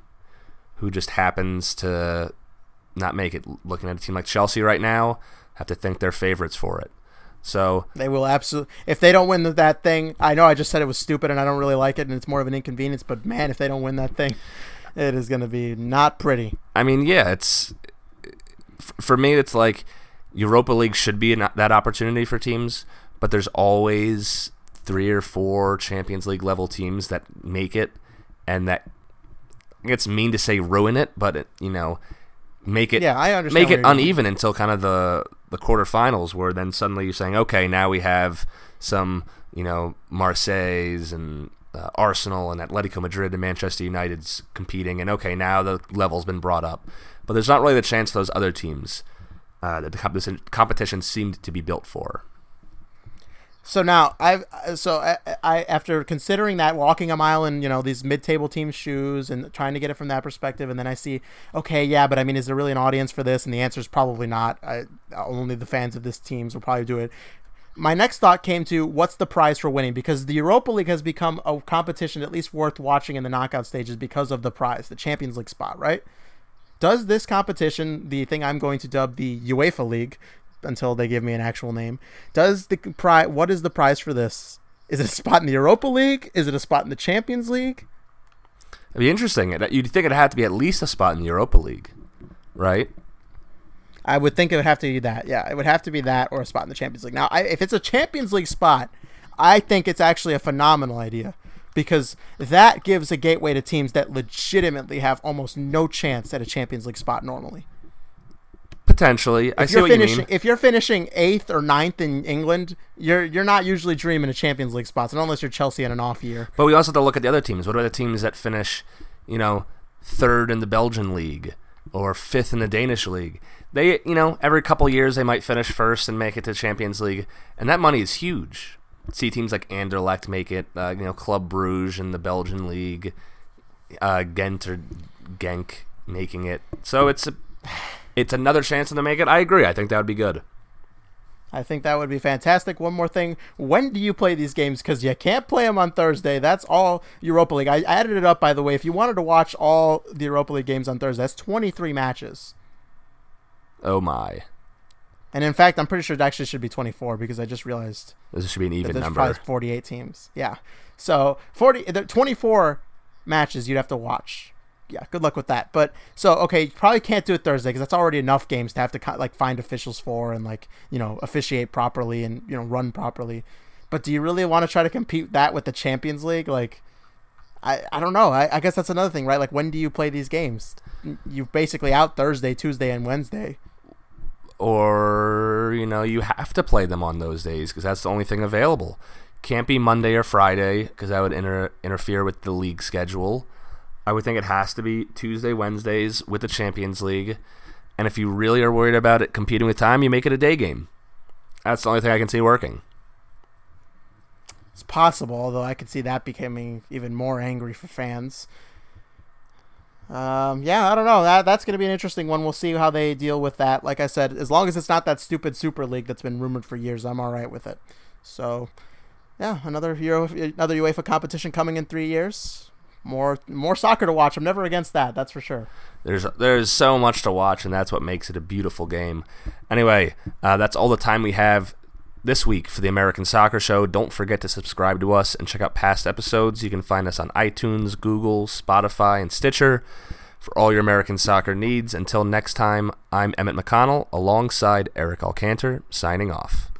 who just happens to not make it. Looking at a team like Chelsea right now, have to think they're favorites for it. So they will absolutely. If they don't win that thing, I know I just said it was stupid and I don't really like it and it's more of an inconvenience. But man, if they don't win that thing, it is going to be not pretty. I mean, yeah, it's for me. It's like Europa League should be an, that opportunity for teams, but there's always three or four Champions League level teams that make it, and that it's mean to say ruin it, but it, you know make it yeah, I understand make it uneven until kind of the the quarterfinals where then suddenly you're saying okay now we have some you know Marseille's and uh, Arsenal and Atletico Madrid and Manchester United's competing and okay now the level's been brought up. But there's not really the chance for those other teams uh, that the competition competition seemed to be built for so now I've so I, I, after considering that walking a mile in you know these mid-table team shoes and trying to get it from that perspective, and then I see okay, yeah, but I mean, is there really an audience for this? And the answer is probably not. I, only the fans of this teams will probably do it. My next thought came to what's the prize for winning because the Europa League has become a competition at least worth watching in the knockout stages because of the prize, the Champions League spot, right? Does this competition, the thing I'm going to dub the UEFA League, until they give me an actual name. Does the prize? What is the prize for this? Is it a spot in the Europa League? Is it a spot in the Champions League? It'd be interesting. You'd think it'd have to be at least a spot in the Europa League, right? I would think it would have to be that. Yeah, it would have to be that or a spot in the Champions League. Now, I, if it's a Champions League spot, I think it's actually a phenomenal idea because that gives a gateway to teams that legitimately have almost no chance at a Champions League spot normally. Potentially, if I see what finishing, you mean. If you're finishing eighth or ninth in England, you're you're not usually dreaming of Champions League spots, unless you're Chelsea in an off year. But we also have to look at the other teams. What are the teams that finish, you know, third in the Belgian league or fifth in the Danish league? They, you know, every couple years they might finish first and make it to Champions League, and that money is huge. See teams like Anderlecht make it, uh, you know, Club Bruges in the Belgian league, uh, Ghent or Genk making it. So it's a it's another chance to make it. I agree. I think that would be good. I think that would be fantastic. One more thing. When do you play these games? Because you can't play them on Thursday. That's all Europa League. I added it up, by the way. If you wanted to watch all the Europa League games on Thursday, that's 23 matches. Oh, my. And in fact, I'm pretty sure it actually should be 24 because I just realized this should be an even there's number. probably 48 teams. Yeah. So 40, 24 matches you'd have to watch. Yeah, good luck with that. But so okay, you probably can't do it Thursday because that's already enough games to have to like find officials for and like you know officiate properly and you know run properly. But do you really want to try to compete that with the Champions League? Like, I, I don't know. I, I guess that's another thing, right? Like, when do you play these games? You're basically out Thursday, Tuesday, and Wednesday or you know you have to play them on those days because that's the only thing available. Can't be Monday or Friday because that would inter- interfere with the league schedule. I would think it has to be Tuesday, Wednesdays with the Champions League. And if you really are worried about it competing with time, you make it a day game. That's the only thing I can see working. It's possible, although I could see that becoming even more angry for fans. Um, yeah, I don't know. That that's going to be an interesting one. We'll see how they deal with that. Like I said, as long as it's not that stupid Super League that's been rumored for years, I'm all right with it. So, yeah, another Euro, another UEFA competition coming in three years. More more soccer to watch. I'm never against that. That's for sure. There's there's so much to watch, and that's what makes it a beautiful game. Anyway, uh, that's all the time we have this week for the American Soccer Show. Don't forget to subscribe to us and check out past episodes. You can find us on iTunes, Google, Spotify, and Stitcher for all your American soccer needs. Until next time, I'm Emmett McConnell alongside Eric Alcantor, signing off.